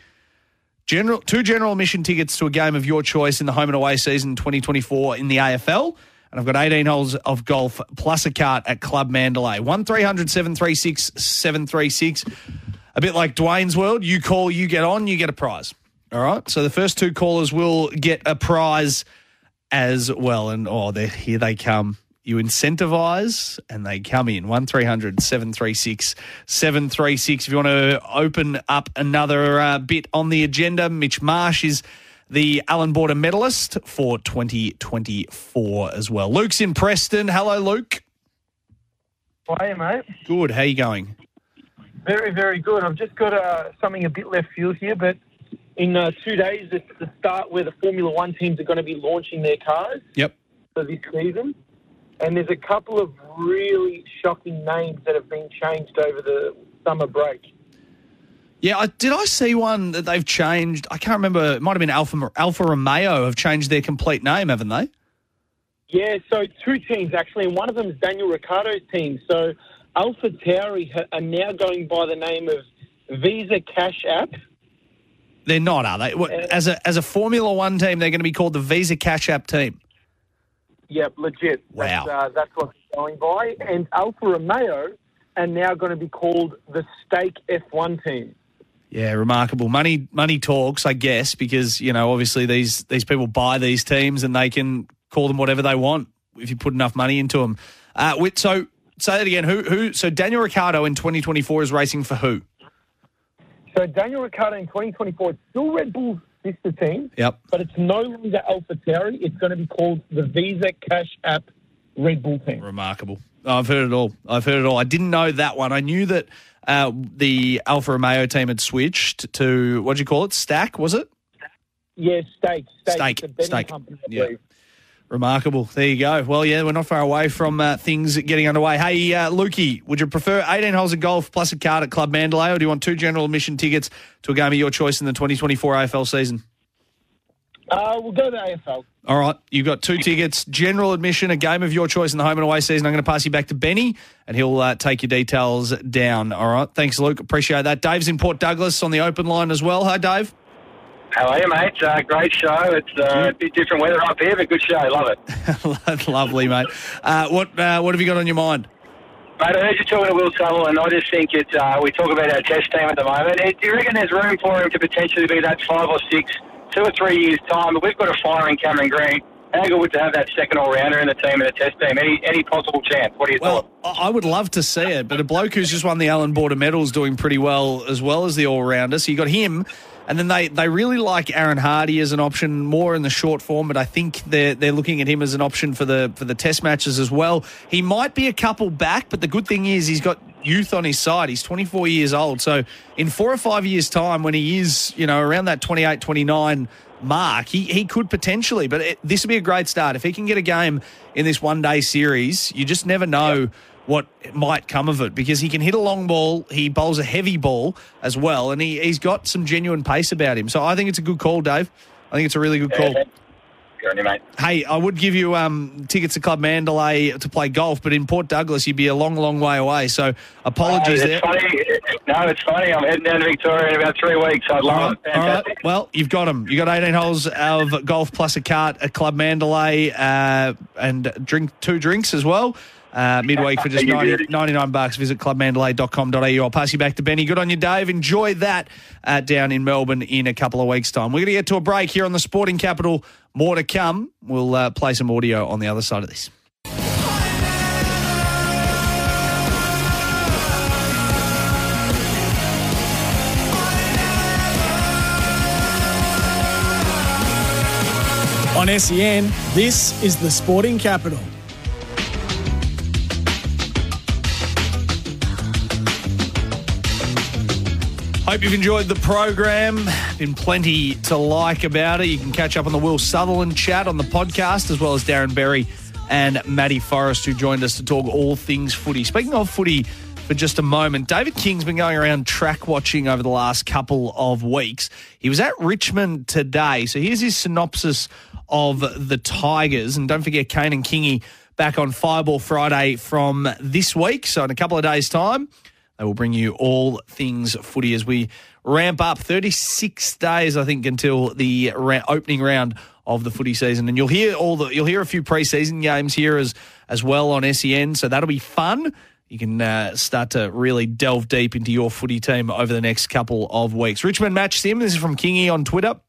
General, two general admission tickets to a game of your choice in the home and away season 2024 in the AFL. And I've got 18 holes of golf plus a cart at Club Mandalay. 1300 736 736. A bit like Dwayne's World. You call, you get on, you get a prize. All right. So the first two callers will get a prize as well. And oh, they're- here they come. You incentivize and they come in. 1300 736 736. If you want to open up another uh, bit on the agenda, Mitch Marsh is the Allan Border medalist for 2024 as well. Luke's in Preston. Hello, Luke. Hi, mate. Good. How you going? Very, very good. I've just got uh, something a bit left field here, but in uh, two days, it's the start where the Formula One teams are going to be launching their cars Yep. for this season. And there's a couple of really shocking names that have been changed over the summer break. Yeah, I, did I see one that they've changed? I can't remember. It might have been Alpha Alfa Romeo have changed their complete name, haven't they? Yeah, so two teams actually, and one of them is Daniel Ricciardo's team. So Alpha Tauri ha- are now going by the name of Visa Cash App. They're not, are they? What, as a as a Formula One team, they're going to be called the Visa Cash App team. Yep, legit. Wow. That's, uh, that's what going by. And Alfa Romeo are now going to be called the Stake F1 team. Yeah, remarkable. Money money talks, I guess, because you know obviously these these people buy these teams and they can call them whatever they want if you put enough money into them. Uh, so say that again. Who who? So Daniel Ricciardo in 2024 is racing for who? So Daniel Ricciardo in 2024, it's still Red Bull's sister team, Yep. but it's no longer Alpha Tauri. It's going to be called the Visa Cash App Red Bull team. Remarkable. I've heard it all. I've heard it all. I didn't know that one. I knew that uh, the Alfa Romeo team had switched to what do you call it? Stack was it? Yeah, Stake. Stake. Stake, company, I Yeah. Remarkable. There you go. Well, yeah, we're not far away from uh, things getting underway. Hey, uh, Lukey, would you prefer 18 holes of golf plus a card at Club Mandalay, or do you want two general admission tickets to a game of your choice in the 2024 AFL season? Uh, we'll go to AFL. All right, you've got two tickets, general admission, a game of your choice in the home and away season. I'm going to pass you back to Benny, and he'll uh, take your details down. All right, thanks, Luke. Appreciate that. Dave's in Port Douglas on the open line as well. Hi, Dave. How are you, mate? Uh, great show. It's uh, a bit different weather up here, but good show. Love it. Lovely, mate. Uh, what uh, what have you got on your mind? Mate, I heard you talking to Will Sutherland. I just think it's, uh, we talk about our test team at the moment. Do you reckon there's room for him to potentially be that five or six, two or three years' time? But we've got a firing Cameron Green. How good would to have that second all-rounder in the team and the test team? Any any possible chance? What your thoughts? I I would love to see it, but a bloke who's just won the Allan Border medals doing pretty well as well as the all rounder. So you got him, and then they, they really like Aaron Hardie as an option more in the short form, but I think they're they're looking at him as an option for the for the test matches as well. He might be a couple back, but the good thing is he's got youth on his side. He's 24 years old. So in four or five years' time, when he is, you know, around that 28, 29 mark, he, he could potentially. But it, this would be a great start. If he can get a game in this one day series, you just never know what might come of it because he can hit a long ball. He bowls a heavy ball as well, and he, he's got some genuine pace about him. So I think it's a good call, Dave. I think it's a really good call. Good on you, mate. Hey, I would give you um, tickets to Club Mandalay to play golf, but in Port Douglas, you'd be a long, long way away. So apologies Uh, there. funny. No, it's funny. I'm heading down to Victoria in about three weeks. I'd love it. All right. Well, you've got them. You've got 18 holes of golf plus a cart at Club Mandalay uh, and drink two drinks as well. Uh, midweek for just You 90, beauty. 99 bucks. Visit clubmandalay.com.au. I'll pass you back to Benny. Good on you, Dave. Enjoy that uh, down in Melbourne in a couple of weeks' time. We're going to get to a break here on the Sporting Capital. More to come. We'll uh, play some audio on the other side of this. On SEN, this is the Sporting Capital. Hope you've enjoyed the program. Been plenty to like about it. You can catch up on the Will Sutherland chat on the podcast, as well as Darren Berry and Matty Forrest, who joined us to talk all things footy. Speaking of footy for just a moment, David King's been going around track watching over the last couple of weeks. He was at Richmond today. So here's his synopsis of the Tigers. And don't forget, Kane and Kingy back on Fireball Friday from this week. So in a couple of days' time, they will bring you all things footy as we ramp up 36 days, I think, until the ra- opening round of the footy season. And you'll hear all the you'll hear a few preseason games here as as well on SEN. So that'll be fun. You can uh, start to really delve deep into your footy team over the next couple of weeks. Richmond match sim. This is from Kingy on Twitter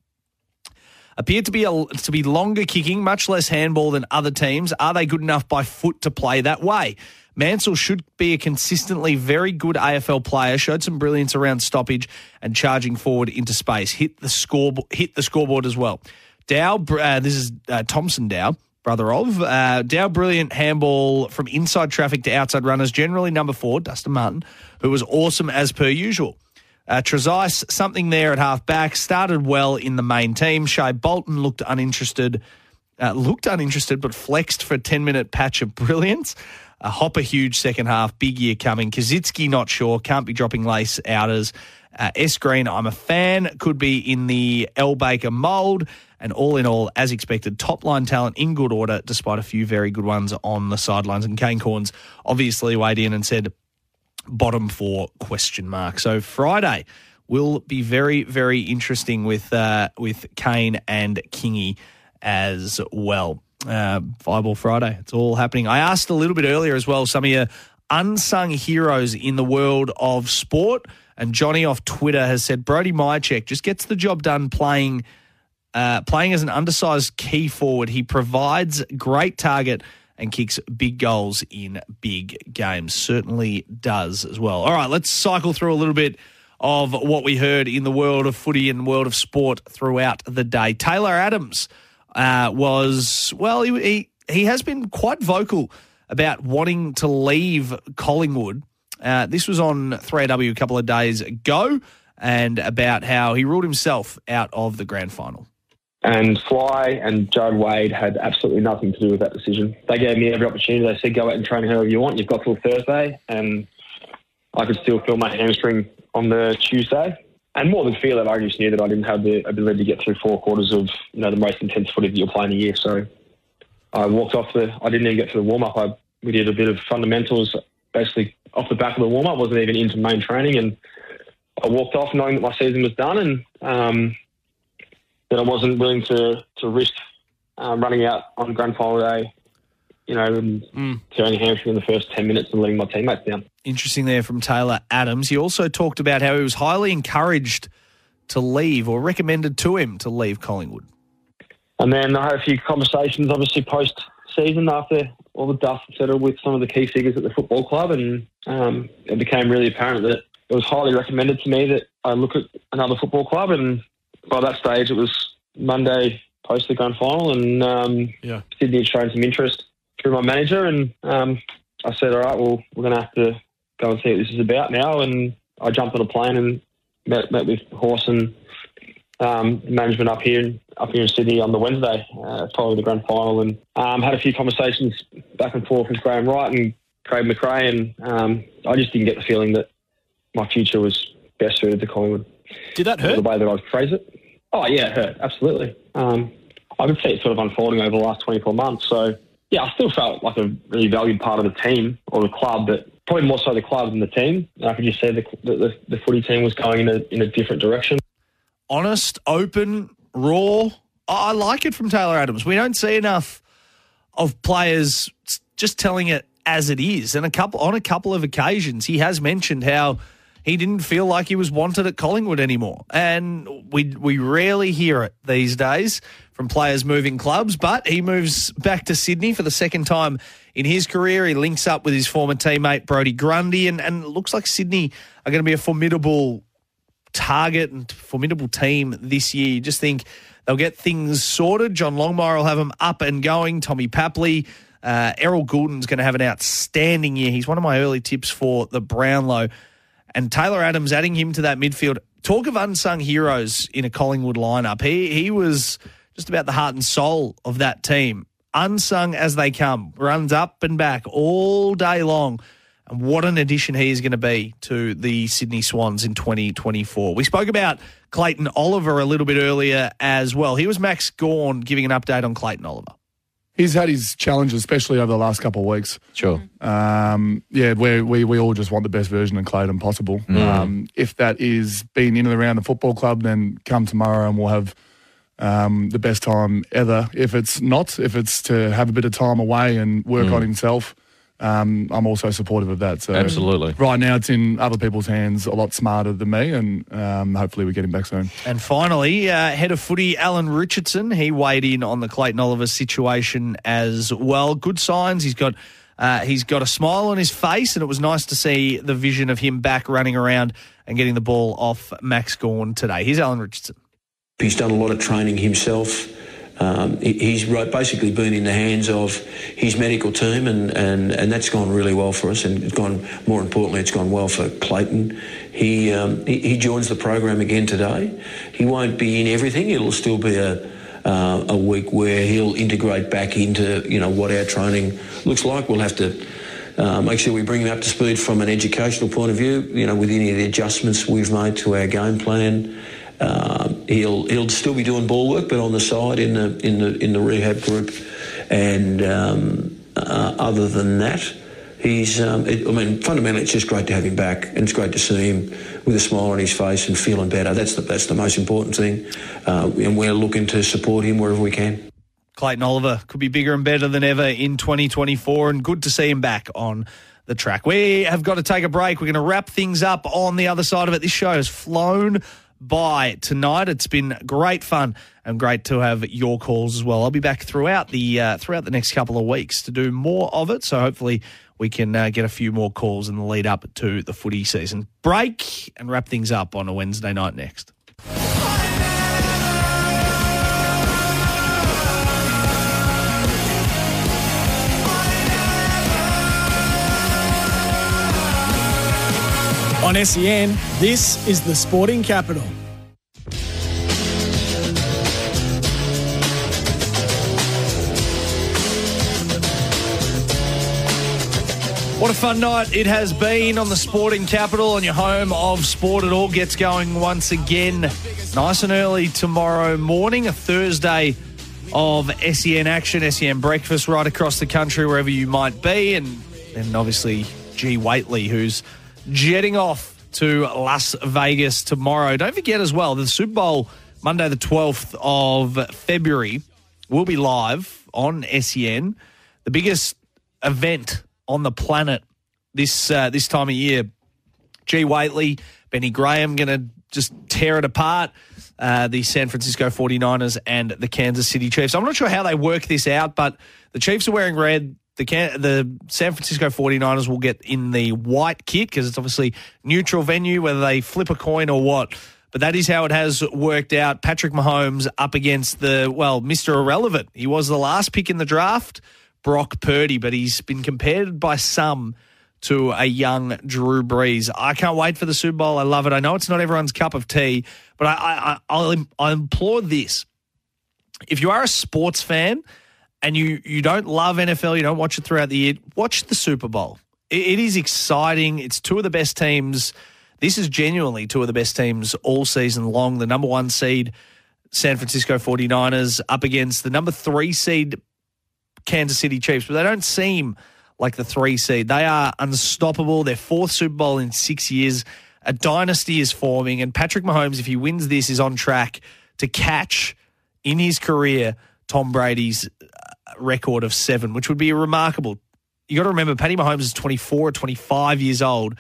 appeared to be a, to be longer kicking, much less handball than other teams. Are they good enough by foot to play that way? Mansell should be a consistently very good AFL player. Showed some brilliance around stoppage and charging forward into space. Hit the score, hit the scoreboard as well. Dow, uh, this is uh, Thomson Dow, brother of uh, Dow. Brilliant handball from inside traffic to outside runners. Generally number four, Dustin Martin, who was awesome as per usual. Uh, Trezise, something there at half back. Started well in the main team. Shai Bolton looked uninterested. Uh, looked uninterested, but flexed for a 10 minute patch of brilliance. A Hopper huge second half, big year coming. Kazitsky not sure, can't be dropping lace outers. Uh, S Green, I'm a fan, could be in the L Baker mould. And all in all, as expected, top line talent in good order, despite a few very good ones on the sidelines. And Kane Cornes obviously weighed in and said, bottom four question mark. So Friday will be very very interesting with uh, with Kane and Kingy as well. Uh, Fireball Friday, it's all happening. I asked a little bit earlier as well some of your unsung heroes in the world of sport, and Johnny off Twitter has said Brody Mihocek just gets the job done playing. Uh, playing as an undersized key forward, he provides great target and kicks big goals in big games. Certainly does as well. All right, let's cycle through a little bit of what we heard in the world of footy and world of sport throughout the day. Taylor Adams uh, was, well, he, he, he has been quite vocal about wanting to leave Collingwood. Uh, this was on 3AW a couple of days ago and about how he ruled himself out of the grand final. And Fly and Jared Wade had absolutely nothing to do with that decision. They gave me every opportunity. They said, go out and train however you want. You've got till Thursday. And I could still feel my hamstring on the Tuesday. And more than feel it, I just knew that I didn't have the ability to get through four quarters of you know the most intense footy that you're playing a year. So I walked off the. I didn't even get to the warm up. I we did a bit of fundamentals, basically off the back of the warm up. wasn't even into main training, and I walked off knowing that my season was done, and um, that I wasn't willing to to risk um, running out on grand final day. You know, and Mm. tearing a hamstring in the first ten minutes and letting my teammates down. Interesting there from Taylor Adams. He also talked about how he was highly encouraged to leave or recommended to him to leave Collingwood. And then I had a few conversations, obviously post season after all the dust settled with some of the key figures at the football club, and um, it became really apparent that it was highly recommended to me that I look at another football club. And by that stage, it was Monday post the grand final, and um, yeah. Sydney had shown some interest through my manager, and um, I said, "All right, well, we're going to have to go and see what this is about now." And I jumped on a plane and met, met with Horse and um, management up here up here in Sydney on the Wednesday uh, following the grand final, and um, had a few conversations back and forth with Graham Wright and Craig McRae, and um, I just didn't get the feeling that my future was best suited to Collingwood. Did that hurt? The way that I'd phrase it. Oh yeah, it hurt absolutely. Um, I could see it sort of unfolding over the last 24 months. So yeah, I still felt like a really valued part of the team or the club, but probably more so the club than the team. I could just see the, the, the footy team was going in a, in a different direction. honest, open, raw. I I like it from Taylor Adams. We don't see enough of players just telling it as it is. And a couple on a couple of occasions, he has mentioned how he didn't feel like he was wanted at Collingwood anymore. And we we rarely hear it these days from players moving clubs, but he moves back to Sydney for the second time in his career. He links up with his former teammate Brodie Grundy and, and it looks like Sydney are going to be a formidable target and formidable team this year. You just think they'll get things sorted. John Longmire will have them up and going. Tommy Papley. Uh, Errol Gulden's going to have an outstanding year. He's one of my early tips for the Brownlow. And Taylor Adams adding him to that midfield. Talk of unsung heroes in a Collingwood lineup. He he was just about the heart and soul of that team. unsung as they come, runs up and back all day long. And what an addition he is going to be to the Sydney Swans in 2024. We spoke about Clayton Oliver a little bit earlier as well. Here was Max Gawn giving an update on Clayton Oliver. He's had his challenges, especially over the last couple of weeks. Sure. Um, yeah, we we we all just want the best version of Clayton possible. Mm. Um, if that is being in and around the football club, then come tomorrow and we'll have um, the best time ever. If it's not, if it's to have a bit of time away and work Mm. on himself, um, I'm also supportive of that. So Absolutely. right now it's in other people's hands, a lot smarter than me, and um, hopefully we get him back soon. And finally, uh, head of footy Alan Richardson, he weighed in on the Clayton Oliver situation as well. Good signs. He's got uh, he's got a smile on his face, and it was nice to see the vision of him back running around and getting the ball off Max Gawn today. Here's Alan Richardson. He's done a lot of training himself. Um, he- he's basically been in the hands of his medical team, and, and, and that's gone really well for us. And it's gone, more importantly, it's gone well for Clayton. He, um, he, he joins the program again today. He won't be in everything. It'll still be a, uh, a week where he'll integrate back into you know what our training looks like. We'll have to uh, make sure we bring him up to speed from an educational point of view. You know, with any of the adjustments we've made to our game plan. Um, he'll he'll still be doing ball work, but on the side in the in the in the rehab group. And um, uh, other than that, he's. Um, it, I mean, fundamentally, it's just great to have him back, and it's great to see him with a smile on his face and feeling better. That's the that's the most important thing, uh, and we're looking to support him wherever we can. Clayton Oliver could be bigger and better than ever in 2024, and good to see him back on the track. We have got to take a break. We're going to wrap things up on the other side of it. This show has flown by tonight. It's been great fun and great to have your calls as well. I'll be back throughout the uh, throughout the next couple of weeks to do more of it. So hopefully we can uh, get a few more calls in the lead up to the footy season. Break and wrap things up on a Wednesday night next. On SEN, this is the Sporting Capital. What a fun night it has been on the Sporting Capital, on your home of sport. It all gets going once again, nice and early tomorrow morning, a Thursday of SEN action, SEN breakfast right across the country, wherever you might be. And then obviously G. Whateley, who's jetting off to Las Vegas tomorrow. Don't forget as well, the Super Bowl, Monday, the 12th of February, will be live on SEN. The biggest event on the planet this uh, this time of year. G. Whateley, Benny Graham going to just tear it apart. Uh, the San Francisco 49ers and the Kansas City Chiefs. I'm not sure how they work this out, but the Chiefs are wearing red. The Can- the San Francisco 49ers will get in the white kit because it's obviously neutral venue, whether they flip a coin or what. But that is how it has worked out. Patrick Mahomes up against the, well, Mr. Irrelevant. He was the last pick in the draft. Brock Purdy, but he's been compared by some to a young Drew Brees. I can't wait for the Super Bowl. I love it. I know it's not everyone's cup of tea, but I, I, I'll, I implore this. If you are a sports fan and you, you don't love NFL, you don't watch it throughout the year, watch the Super Bowl. It, it is exciting. It's two of the best teams. This is genuinely two of the best teams all season long. The number one seed, San Francisco 49ers, up against the number three seed, Kansas City Chiefs, but they don't seem like the three seed. They are unstoppable. Their fourth Super Bowl in six years. A dynasty is forming, and Patrick Mahomes, if he wins this, is on track to catch in his career Tom Brady's record of seven, which would be remarkable. You got to remember, Patty Mahomes is 24 or 25 years old,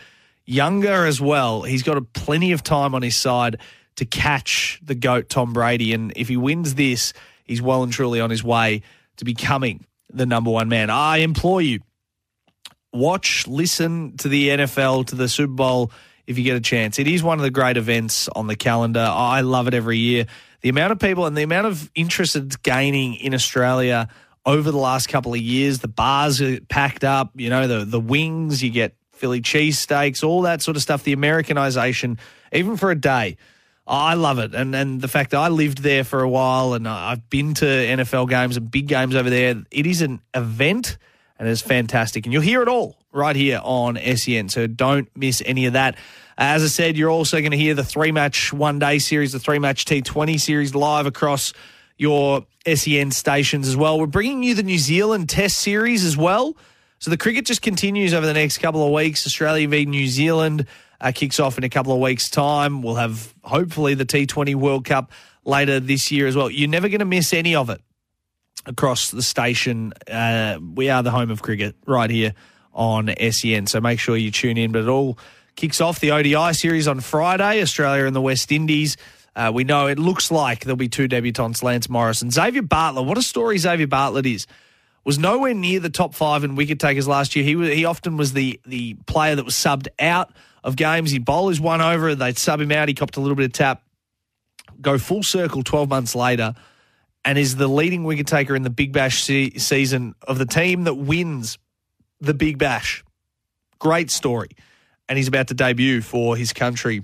younger as well. He's got a plenty of time on his side to catch the GOAT Tom Brady. And if he wins this, he's well and truly on his way to becoming the number one man. I implore you, watch, listen to the NFL, to the Super Bowl if you get a chance. It is one of the great events on the calendar. I love it every year. The amount of people and the amount of interest it's gaining in Australia over the last couple of years, the bars are packed up, you know, the, the wings, you get Philly cheesesteaks, all that sort of stuff, the Americanization, even for a day. I love it, and and the fact that I lived there for a while, and I've been to NFL games and big games over there. It is an event, and it's fantastic, and you'll hear it all right here on SEN. So don't miss any of that. As I said, you're also going to hear the three match one day series, the three match T20 series live across your SEN stations as well. We're bringing you the New Zealand Test series as well. So the cricket just continues over the next couple of weeks. Australia v New Zealand uh, kicks off in a couple of weeks' time. We'll have hopefully the T20 World Cup later this year as well. You're never going to miss any of it across the station. Uh, we are the home of cricket right here on SEN. So make sure you tune in. But it all kicks off the ODI series on Friday, Australia and the West Indies. Uh, we know it looks like there'll be two debutants, Lance Morris and Xavier Bartlett. What a story Xavier Bartlett is. Was nowhere near the top five in wicket takers last year. He was, he often was the the player that was subbed out of games. He'd bowl his one over, they'd sub him out. He copped a little bit of tap. Go full circle 12 months later, and is the leading wicket taker in the Big Bash se- season of the team that wins the Big Bash. Great story. And he's about to debut for his country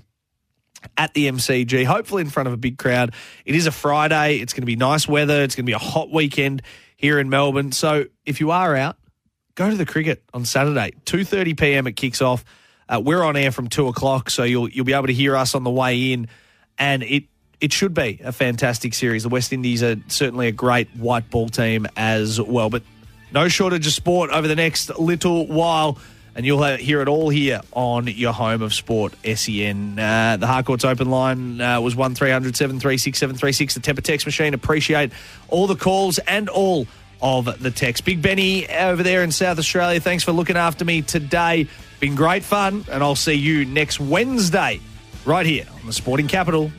at the MCG, hopefully in front of a big crowd. It is a Friday. It's going to be nice weather. It's going to be a hot weekend here in Melbourne. So if you are out, go to the cricket on Saturday. 2.30 p.m. it kicks off. Uh, we're on air from 2 o'clock, so you'll, you'll be able to hear us on the way in. And it, it should be a fantastic series. The West Indies are certainly a great white ball team as well. But no shortage of sport over the next little while and you'll hear it all here on your home of sport, SEN. Uh, the Harcourts open line uh, was 1300 736 736, the Temper text machine. Appreciate all the calls and all of the text. Big Benny over there in South Australia, thanks for looking after me today. Been great fun, and I'll see you next Wednesday right here on the Sporting Capital